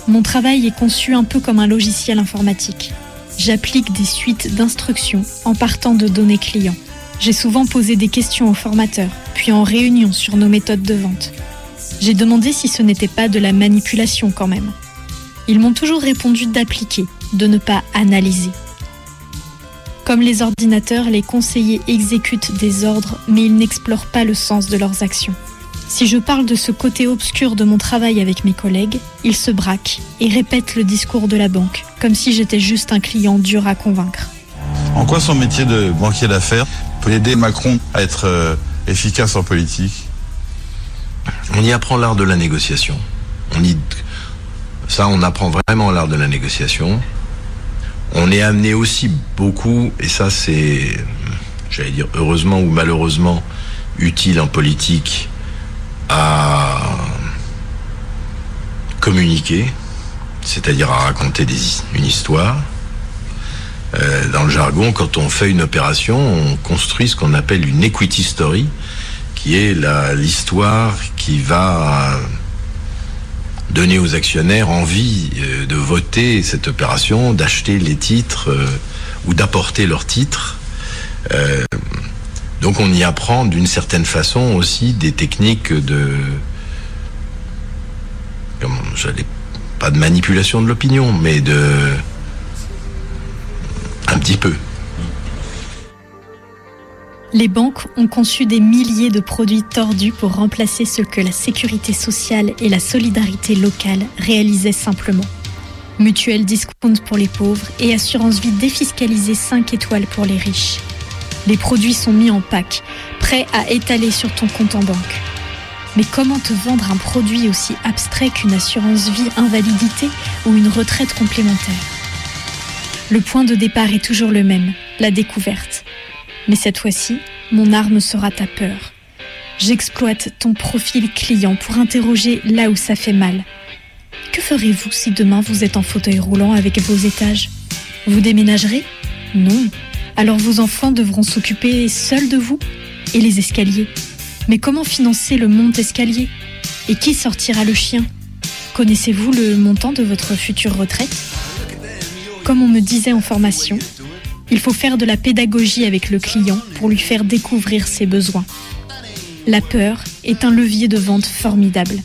Mon travail est conçu un peu comme un logiciel informatique. J'applique des suites d'instructions en partant de données clients. J'ai souvent posé des questions aux formateurs, puis en réunion sur nos méthodes de vente. J'ai demandé si ce n'était pas de la manipulation quand même. Ils m'ont toujours répondu d'appliquer, de ne pas analyser. Comme les ordinateurs, les conseillers exécutent des ordres, mais ils n'explorent pas le sens de leurs actions. Si je parle de ce côté obscur de mon travail avec mes collègues, ils se braquent et répètent le discours de la banque, comme si j'étais juste un client dur à convaincre. En quoi son métier de banquier d'affaires peut aider Macron à être euh, efficace en politique? On y apprend l'art de la négociation. Ça, on apprend vraiment l'art de la négociation. On est amené aussi beaucoup, et ça c'est, j'allais dire heureusement ou malheureusement, utile en politique, à communiquer, c'est-à-dire à raconter une histoire. Euh, dans le jargon, quand on fait une opération, on construit ce qu'on appelle une equity story, qui est l'histoire qui va donner aux actionnaires envie euh, de voter cette opération, d'acheter les titres euh, ou d'apporter leurs titres. Euh, donc on y apprend d'une certaine façon aussi des techniques de... comment, j'allais- pas de manipulation de l'opinion, mais de... Un petit peu. Les banques ont conçu des milliers de produits tordus pour remplacer ce que la sécurité sociale et la solidarité locale réalisaient simplement. Mutuelle discount pour les pauvres et assurance vie défiscalisée 5 étoiles pour les riches. Les produits sont mis en pack, prêts à étaler sur ton compte en banque. Mais comment te vendre un produit aussi abstrait qu'une assurance vie invalidité ou une retraite complémentaire? Le point de départ est toujours le même, la découverte. Mais cette fois-ci, mon arme sera ta peur. J'exploite ton profil client pour interroger là où ça fait mal. Que ferez-vous si demain vous êtes en fauteuil roulant avec vos étages? Vous déménagerez? Non. Alors vos enfants devront s'occuper seuls de vous Et les escaliers Mais comment financer le monte-escalier Et qui sortira le chien? Connaissez-vous le montant de votre future retraite? Comme on me disait en formation, il faut faire de la pédagogie avec le client pour lui faire découvrir ses besoins. La peur est un levier de vente formidable.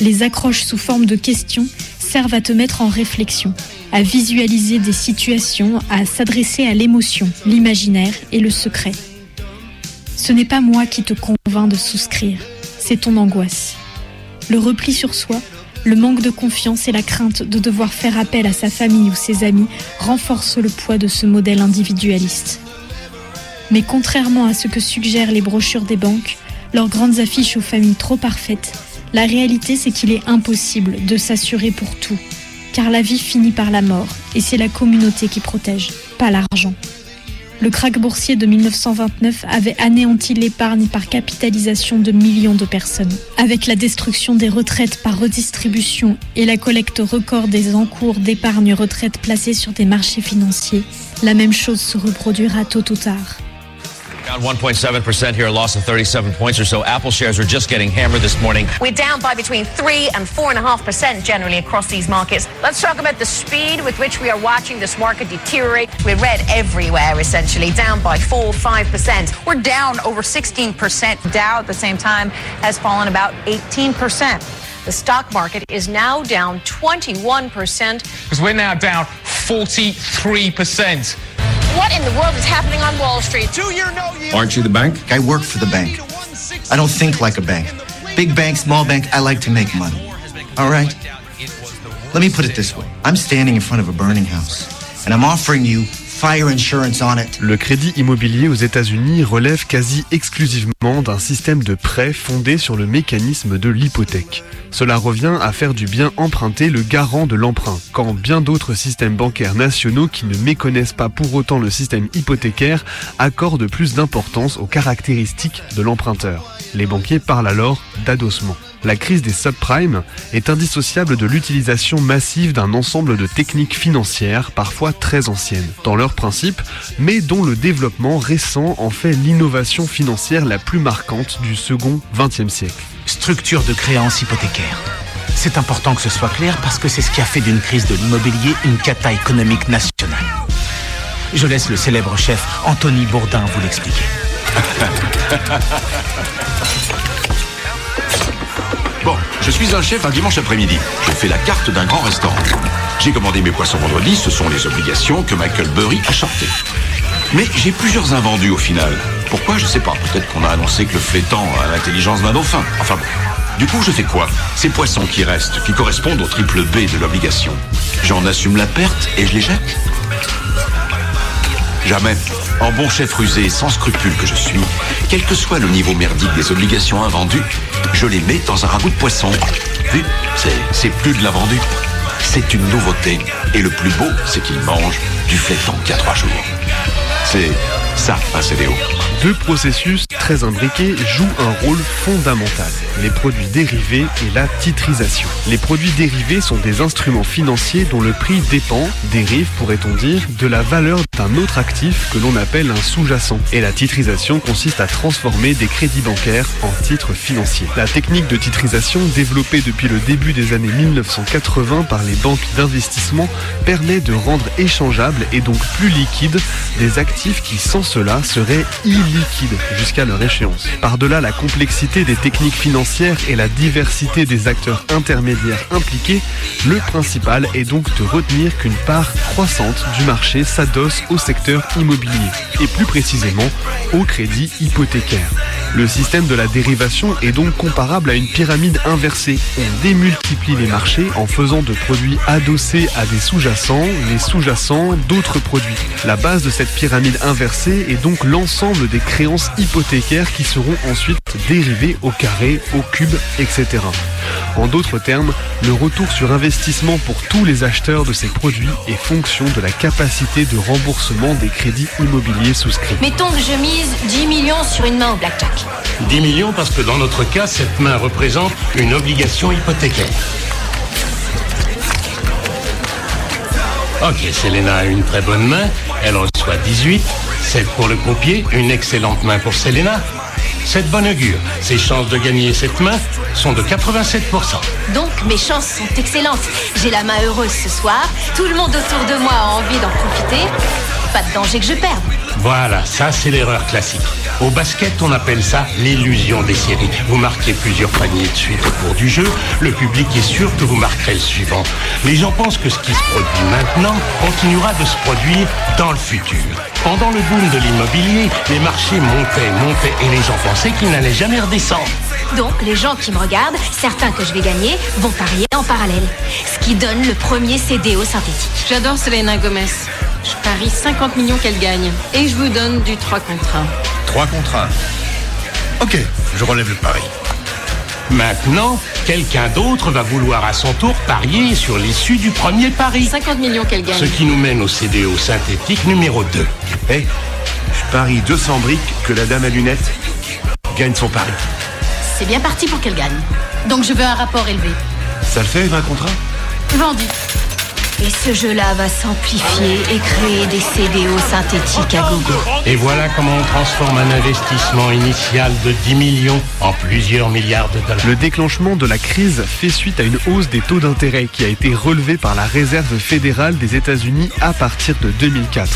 Les accroches sous forme de questions servent à te mettre en réflexion, à visualiser des situations, à s'adresser à l'émotion, l'imaginaire et le secret. Ce n'est pas moi qui te convainc de souscrire, c'est ton angoisse. Le repli sur soi, le manque de confiance et la crainte de devoir faire appel à sa famille ou ses amis renforcent le poids de ce modèle individualiste. Mais contrairement à ce que suggèrent les brochures des banques, leurs grandes affiches aux familles trop parfaites, la réalité c'est qu'il est impossible de s'assurer pour tout, car la vie finit par la mort et c'est la communauté qui protège, pas l'argent. Le krach boursier de 1929 avait anéanti l'épargne par capitalisation de millions de personnes. Avec la destruction des retraites par redistribution et la collecte record des encours d'épargne retraite placés sur des marchés financiers, la même chose se reproduira tôt ou tard. Down 1.7% here, a loss of 37 points or so. Apple shares are just getting hammered this morning. We're down by between 3 and 4.5% generally across these markets. Let's talk about the speed with which we are watching this market deteriorate. We're red everywhere, essentially, down by 4 5%. We're down over 16%. Dow at the same time has fallen about 18%. The stock market is now down 21%. Because we're now down 43%. What in the world is happening on Wall Street? Do you know Aren't you the bank? I work for the bank. I don't think like a bank. Big bank, small bank, I like to make money. All right? Let me put it this way I'm standing in front of a burning house, and I'm offering you Le crédit immobilier aux États-Unis relève quasi exclusivement d'un système de prêt fondé sur le mécanisme de l'hypothèque. Cela revient à faire du bien emprunté le garant de l'emprunt, quand bien d'autres systèmes bancaires nationaux qui ne méconnaissent pas pour autant le système hypothécaire accordent plus d'importance aux caractéristiques de l'emprunteur. Les banquiers parlent alors d'adossement. La crise des subprimes est indissociable de l'utilisation massive d'un ensemble de techniques financières, parfois très anciennes, dans leurs principes, mais dont le développement récent en fait l'innovation financière la plus marquante du second XXe siècle. Structure de créance hypothécaire. C'est important que ce soit clair parce que c'est ce qui a fait d'une crise de l'immobilier une cata économique nationale. Je laisse le célèbre chef Anthony Bourdin vous l'expliquer. Je suis un chef un dimanche après-midi. Je fais la carte d'un grand restaurant. J'ai commandé mes poissons vendredi, ce sont les obligations que Michael Burry a shortées. Mais j'ai plusieurs invendus au final. Pourquoi Je sais pas. Peut-être qu'on a annoncé que le flétan a l'intelligence d'un dauphin. Enfin bon. Du coup, je fais quoi? Ces poissons qui restent, qui correspondent au triple B de l'obligation. J'en assume la perte et je les jette? Jamais. En bon chef rusé sans scrupule que je suis, quel que soit le niveau merdique des obligations invendues, je les mets dans un ragoût de poisson. Vu C'est, c'est plus de l'invendu. C'est une nouveauté. Et le plus beau, c'est qu'il mange du flétan qu'il y a trois jours. C'est ça, un CDO. Deux processus très imbriqués jouent un rôle fondamental, les produits dérivés et la titrisation. Les produits dérivés sont des instruments financiers dont le prix dépend, dérive pourrait-on dire, de la valeur d'un autre actif que l'on appelle un sous-jacent. Et la titrisation consiste à transformer des crédits bancaires en titres financiers. La technique de titrisation, développée depuis le début des années 1980 par les banques d'investissement, permet de rendre échangeables et donc plus liquides des actifs qui sans cela seraient illiquides jusqu'à leur échéance. Par-delà la complexité des techniques financières et la diversité des acteurs intermédiaires impliqués, le principal est donc de retenir qu'une part croissante du marché s'adosse au secteur immobilier et plus précisément au crédit hypothécaire. Le système de la dérivation est donc comparable à une pyramide inversée. On démultiplie les marchés en faisant de produits adossés à des sous-jacents, les sous-jacents d'autres produits. La base de cette pyramide inversée est donc l'ensemble des créances hypothécaires qui seront ensuite dérivées au carré, au cube, etc. En d'autres termes, le retour sur investissement pour tous les acheteurs de ces produits est fonction de la capacité de remboursement des crédits immobiliers souscrits. Mettons que je mise 10 millions sur une main au blackjack. 10 millions parce que dans notre cas, cette main représente une obligation hypothécaire. Ok, Selena a une très bonne main. Elle reçoit 18. 7 pour le croupier, une excellente main pour Selena. Cette bonne augure, ses chances de gagner cette main sont de 87%. Donc mes chances sont excellentes. J'ai la main heureuse ce soir. Tout le monde autour de moi a envie d'en profiter. Pas de danger que je perde. Voilà, ça c'est l'erreur classique. Au basket, on appelle ça l'illusion des séries. Vous marquez plusieurs paniers de suite au cours du jeu, le public est sûr que vous marquerez le suivant. Les gens pensent que ce qui se produit maintenant continuera de se produire dans le futur. Pendant le boom de l'immobilier, les marchés montaient, montaient et les gens pensaient qu'ils n'allaient jamais redescendre. Donc les gens qui me regardent, certains que je vais gagner, vont parier en parallèle. Ce qui donne le premier CDO synthétique. J'adore Selena Gomez. Je parie 50 millions qu'elle gagne. Et je vous donne du 3 contre 1. 3 contre 1. Ok, je relève le pari. Maintenant, quelqu'un d'autre va vouloir à son tour parier sur l'issue du premier pari. 50 millions qu'elle gagne. Ce qui nous mène au CDO synthétique numéro 2. Eh, Paris 200 briques que la dame à lunettes gagne son pari. C'est bien parti pour qu'elle gagne. Donc je veux un rapport élevé. Ça le fait, 20 contrats Vendu. Et ce jeu-là va s'amplifier et créer des CDO synthétiques à gogo. Et voilà comment on transforme un investissement initial de 10 millions en plusieurs milliards de dollars. Le déclenchement de la crise fait suite à une hausse des taux d'intérêt qui a été relevée par la Réserve fédérale des États-Unis à partir de 2004.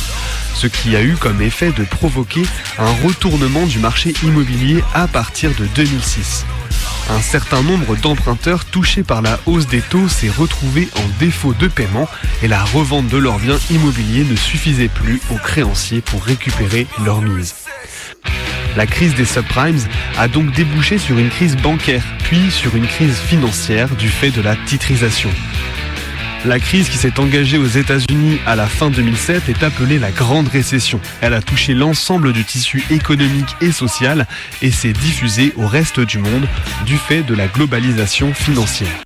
Ce qui a eu comme effet de provoquer un retournement du marché immobilier à partir de 2006. Un certain nombre d'emprunteurs touchés par la hausse des taux s'est retrouvé en défaut de paiement et la revente de leurs biens immobiliers ne suffisait plus aux créanciers pour récupérer leur mise. La crise des subprimes a donc débouché sur une crise bancaire, puis sur une crise financière du fait de la titrisation. La crise qui s'est engagée aux États-Unis à la fin 2007 est appelée la Grande Récession. Elle a touché l'ensemble du tissu économique et social et s'est diffusée au reste du monde du fait de la globalisation financière.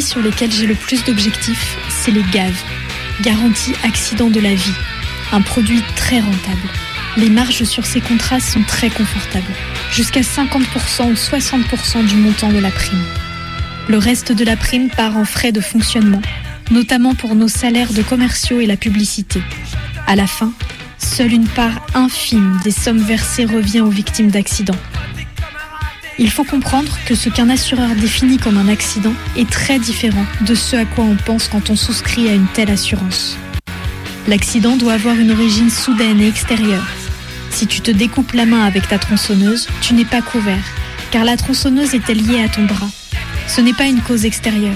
Sur lesquels j'ai le plus d'objectifs, c'est les gaves. Garantie accident de la vie. Un produit très rentable. Les marges sur ces contrats sont très confortables. Jusqu'à 50% ou 60% du montant de la prime. Le reste de la prime part en frais de fonctionnement, notamment pour nos salaires de commerciaux et la publicité. À la fin, seule une part infime des sommes versées revient aux victimes d'accidents. Il faut comprendre que ce qu'un assureur définit comme un accident est très différent de ce à quoi on pense quand on souscrit à une telle assurance. L'accident doit avoir une origine soudaine et extérieure. Si tu te découpes la main avec ta tronçonneuse, tu n'es pas couvert, car la tronçonneuse est liée à ton bras. Ce n'est pas une cause extérieure.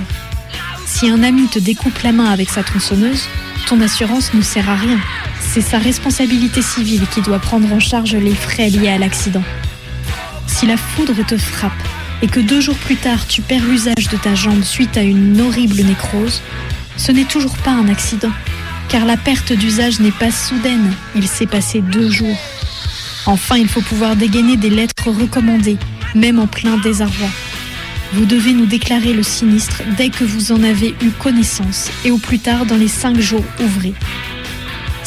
Si un ami te découpe la main avec sa tronçonneuse, ton assurance ne sert à rien. C'est sa responsabilité civile qui doit prendre en charge les frais liés à l'accident. Si la foudre te frappe et que deux jours plus tard tu perds l'usage de ta jambe suite à une horrible nécrose, ce n'est toujours pas un accident, car la perte d'usage n'est pas soudaine, il s'est passé deux jours. Enfin, il faut pouvoir dégainer des lettres recommandées, même en plein désarroi. Vous devez nous déclarer le sinistre dès que vous en avez eu connaissance et au plus tard dans les cinq jours ouvrés.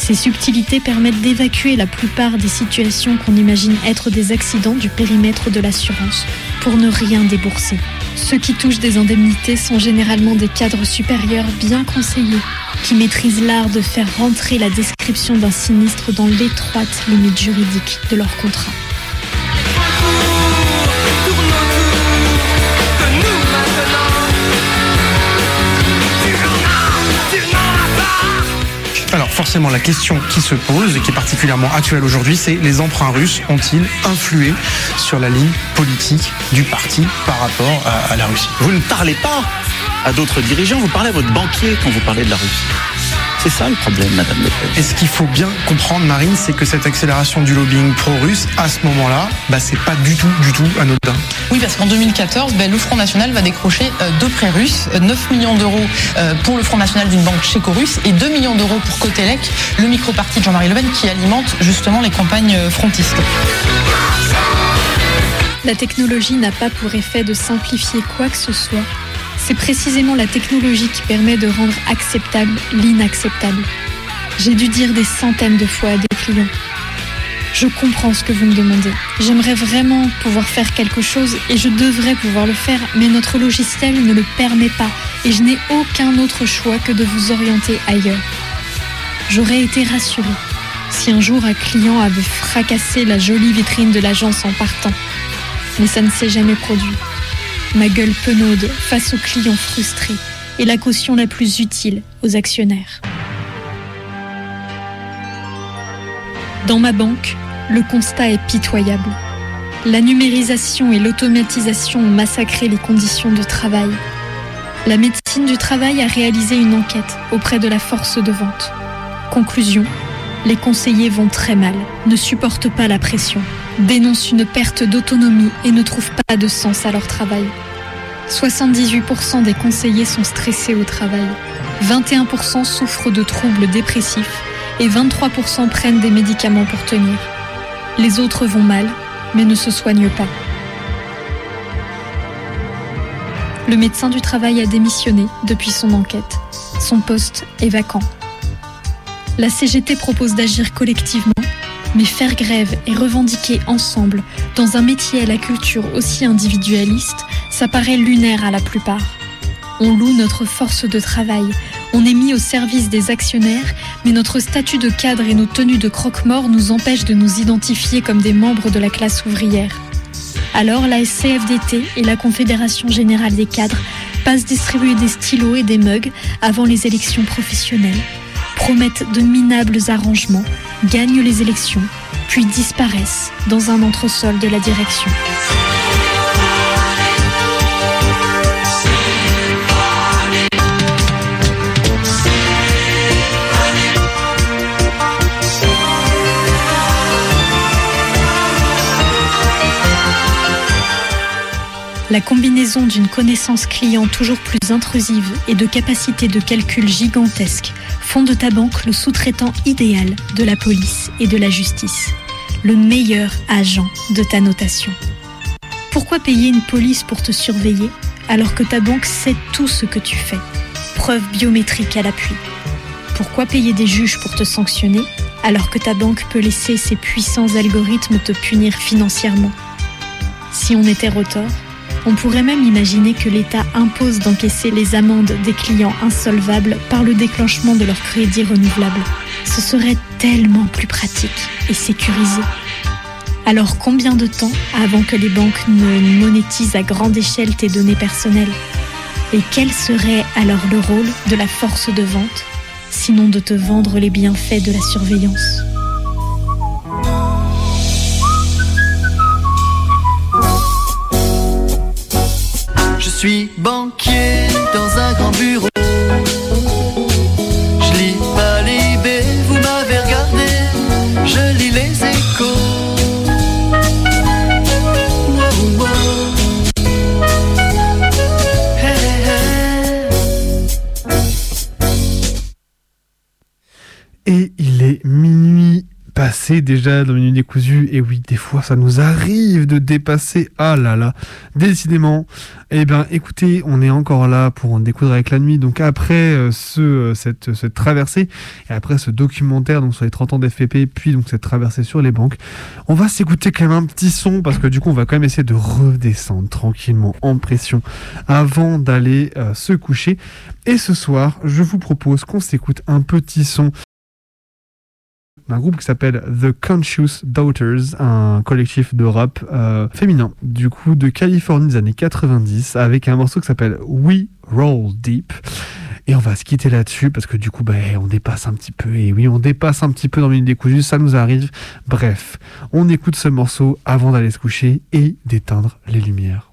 Ces subtilités permettent d'évacuer la plupart des situations qu'on imagine être des accidents du périmètre de l'assurance pour ne rien débourser. Ceux qui touchent des indemnités sont généralement des cadres supérieurs bien conseillés, qui maîtrisent l'art de faire rentrer la description d'un sinistre dans l'étroite limite juridique de leur contrat. Forcément, la question qui se pose et qui est particulièrement actuelle aujourd'hui, c'est les emprunts russes ont-ils influé sur la ligne politique du parti par rapport à, à la Russie? Vous ne parlez pas à d'autres dirigeants, vous parlez à votre banquier quand vous parlez de la Russie. C'est ça le problème, Madame Le Pen. Et ce qu'il faut bien comprendre, Marine, c'est que cette accélération du lobbying pro-russe, à ce moment-là, bah, c'est pas du tout, du tout anodin. Oui, parce qu'en 2014, ben, le Front National va décrocher euh, deux prêts russes, euh, 9 millions d'euros euh, pour le Front National d'une banque tchéco-russe et 2 millions d'euros pour Cotelec, le micro-parti de Jean-Marie Le Pen qui alimente justement les campagnes euh, frontistes. La technologie n'a pas pour effet de simplifier quoi que ce soit. C'est précisément la technologie qui permet de rendre acceptable l'inacceptable. J'ai dû dire des centaines de fois à des clients. Je comprends ce que vous me demandez. J'aimerais vraiment pouvoir faire quelque chose et je devrais pouvoir le faire, mais notre logiciel ne le permet pas et je n'ai aucun autre choix que de vous orienter ailleurs. J'aurais été rassurée si un jour un client avait fracassé la jolie vitrine de l'agence en partant. Mais ça ne s'est jamais produit. Ma gueule penaude face aux clients frustrés est la caution la plus utile aux actionnaires. Dans ma banque, le constat est pitoyable. La numérisation et l'automatisation ont massacré les conditions de travail. La médecine du travail a réalisé une enquête auprès de la force de vente. Conclusion, les conseillers vont très mal, ne supportent pas la pression, dénoncent une perte d'autonomie et ne trouvent pas de sens à leur travail. 78% des conseillers sont stressés au travail, 21% souffrent de troubles dépressifs et 23% prennent des médicaments pour tenir. Les autres vont mal, mais ne se soignent pas. Le médecin du travail a démissionné depuis son enquête. Son poste est vacant. La CGT propose d'agir collectivement, mais faire grève et revendiquer ensemble, dans un métier à la culture aussi individualiste, ça paraît lunaire à la plupart. On loue notre force de travail, on est mis au service des actionnaires, mais notre statut de cadre et nos tenues de croque-mort nous empêchent de nous identifier comme des membres de la classe ouvrière. Alors la SCFDT et la Confédération Générale des Cadres passent distribuer des stylos et des mugs avant les élections professionnelles, promettent de minables arrangements, gagnent les élections, puis disparaissent dans un entresol de la direction. La combinaison d'une connaissance client toujours plus intrusive et de capacités de calcul gigantesques font de ta banque le sous-traitant idéal de la police et de la justice, le meilleur agent de ta notation. Pourquoi payer une police pour te surveiller alors que ta banque sait tout ce que tu fais? Preuve biométrique à l'appui. Pourquoi payer des juges pour te sanctionner alors que ta banque peut laisser ses puissants algorithmes te punir financièrement? Si on était retort, on pourrait même imaginer que l'État impose d'encaisser les amendes des clients insolvables par le déclenchement de leur crédit renouvelable. Ce serait tellement plus pratique et sécurisé. Alors combien de temps avant que les banques ne monétisent à grande échelle tes données personnelles? Et quel serait alors le rôle de la force de vente, sinon de te vendre les bienfaits de la surveillance? Suis banquier dans un grand bureau. Déjà dans Minute Décousu. Et oui, des fois, ça nous arrive de dépasser. Ah là là, décidément. Eh bien, écoutez, on est encore là pour en découdre avec la nuit. Donc après euh, ce, euh, cette, cette traversée, et après ce documentaire donc, sur les 30 ans d'FPP, puis donc cette traversée sur les banques, on va s'écouter quand même un petit son, parce que du coup, on va quand même essayer de redescendre tranquillement en pression avant d'aller euh, se coucher. Et ce soir, je vous propose qu'on s'écoute un petit son d'un groupe qui s'appelle The Conscious Daughters, un collectif de rap euh, féminin, du coup de Californie des années 90, avec un morceau qui s'appelle We Roll Deep. Et on va se quitter là-dessus parce que du coup, bah, on dépasse un petit peu. Et oui, on dépasse un petit peu dans Minute Décousue, ça nous arrive. Bref, on écoute ce morceau avant d'aller se coucher et d'éteindre les lumières.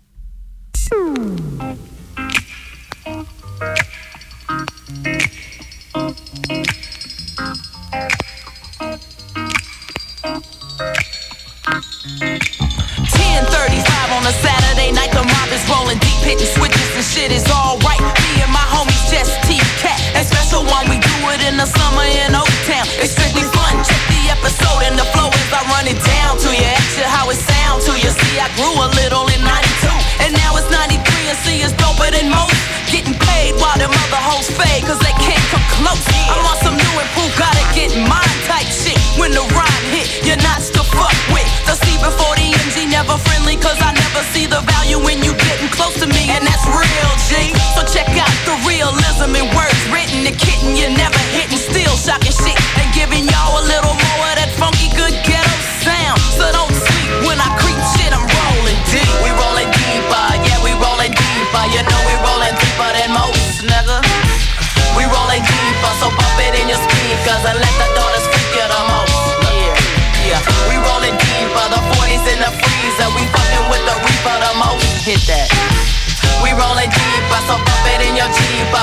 Ten thirty-five on a Saturday night, the mob is rolling deep, hitting switches and shit is alright. Me and my homies just T-Cat, and special one we do it in the summer in O-Town. It's strictly fun. Check the episode and the flow as I run it down to you. Ask you how it sound to you. See, I grew a little in '92, and now it's '93, and see it's doper than most. Getting paid while them other hoes fade, cause they can't come close. I'm on some new and improved, gotta get mine type shit. When the rhyme hit, you're not to fuck with. The C before the MG, never friendly, cause I never see the value in you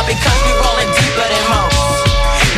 because we rolling deeper than most.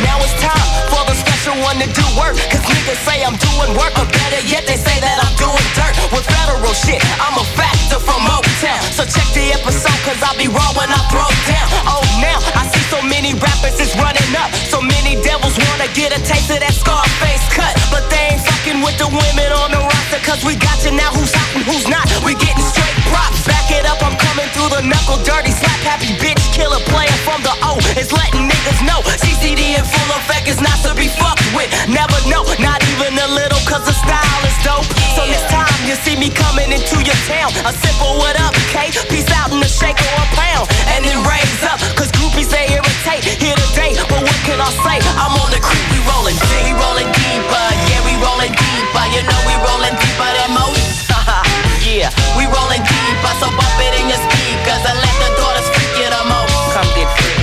Now it's time for the special one to do work. Cause niggas say I'm doing work, or better yet, they say that I'm doing dirt. With federal shit, I'm a factor from Motown. So check the episode, cause I'll be raw when I throw down. Oh, now I see so many rappers is running up. So many devils wanna get a taste of that Scarface cut. But they ain't fucking with the women on the roster, cause we got you now who's hot and who's not. We getting straight props. Back it up, I'm coming through the knuckle dirty, slap happy bitch killer player from the O. It's letting niggas know CCD in full effect is not to be fucked with. Never know, not even a little, cause the style is dope. So this time you see me coming into your town. A simple what up, K? Peace out in a shake or a pound. And then raise up, cause groupies they irritate. Here today, but what can I say? I'm on the creep, we rolling deep. We rolling deeper, yeah, we rolling deeper. You know we rolling deeper than most. yeah, we rolling deeper, so bump it in your speakers and let the daughters freak you the most. Come get free.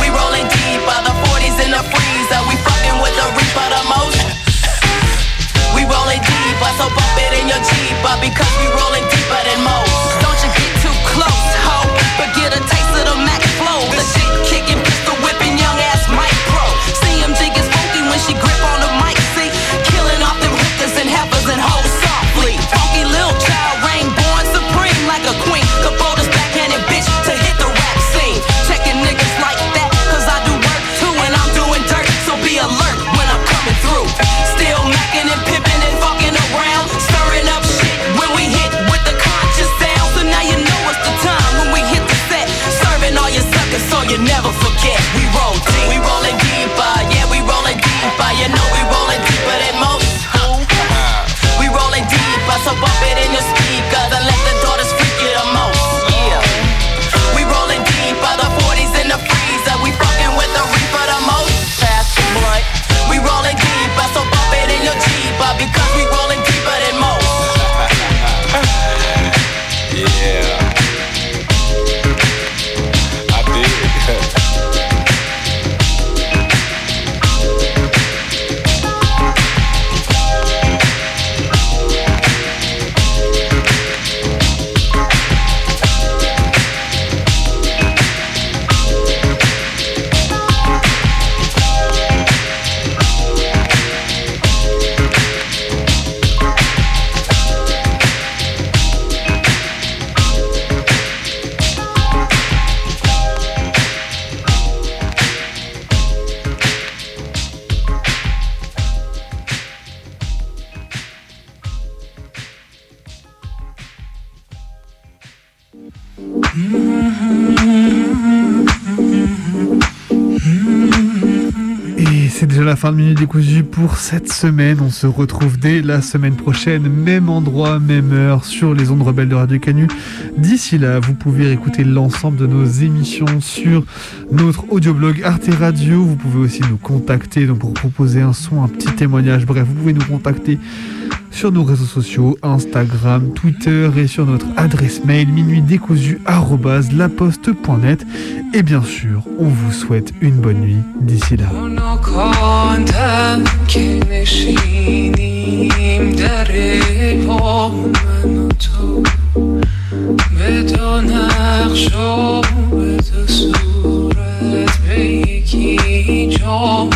We rolling deeper, the 40s in the freezer. We fucking with the reaper the most. We rolling deeper, so bump it in your jeeper because we rolling deeper than most. Don't you get too close, ho, but get a taste of the Mac shit kicking, pistol whipping, young ass funky when she grip on the mic, see, killing off them hookers and heifers and hoes softly. Fin de Minute Décousu pour cette semaine. On se retrouve dès la semaine prochaine, même endroit, même heure, sur les ondes rebelles de Radio Canu. D'ici là, vous pouvez écouter l'ensemble de nos émissions sur notre audioblog Arte Radio. Vous pouvez aussi nous contacter donc pour proposer un son, un petit témoignage. Bref, vous pouvez nous contacter sur nos réseaux sociaux, Instagram, Twitter et sur notre adresse mail minuitdécousu@laposte.net. Et bien sûr, on vous souhaite une bonne nuit d'ici là. کندم که نشینیم در پا من و تو به دو نقش و به دو صورت به یکی جا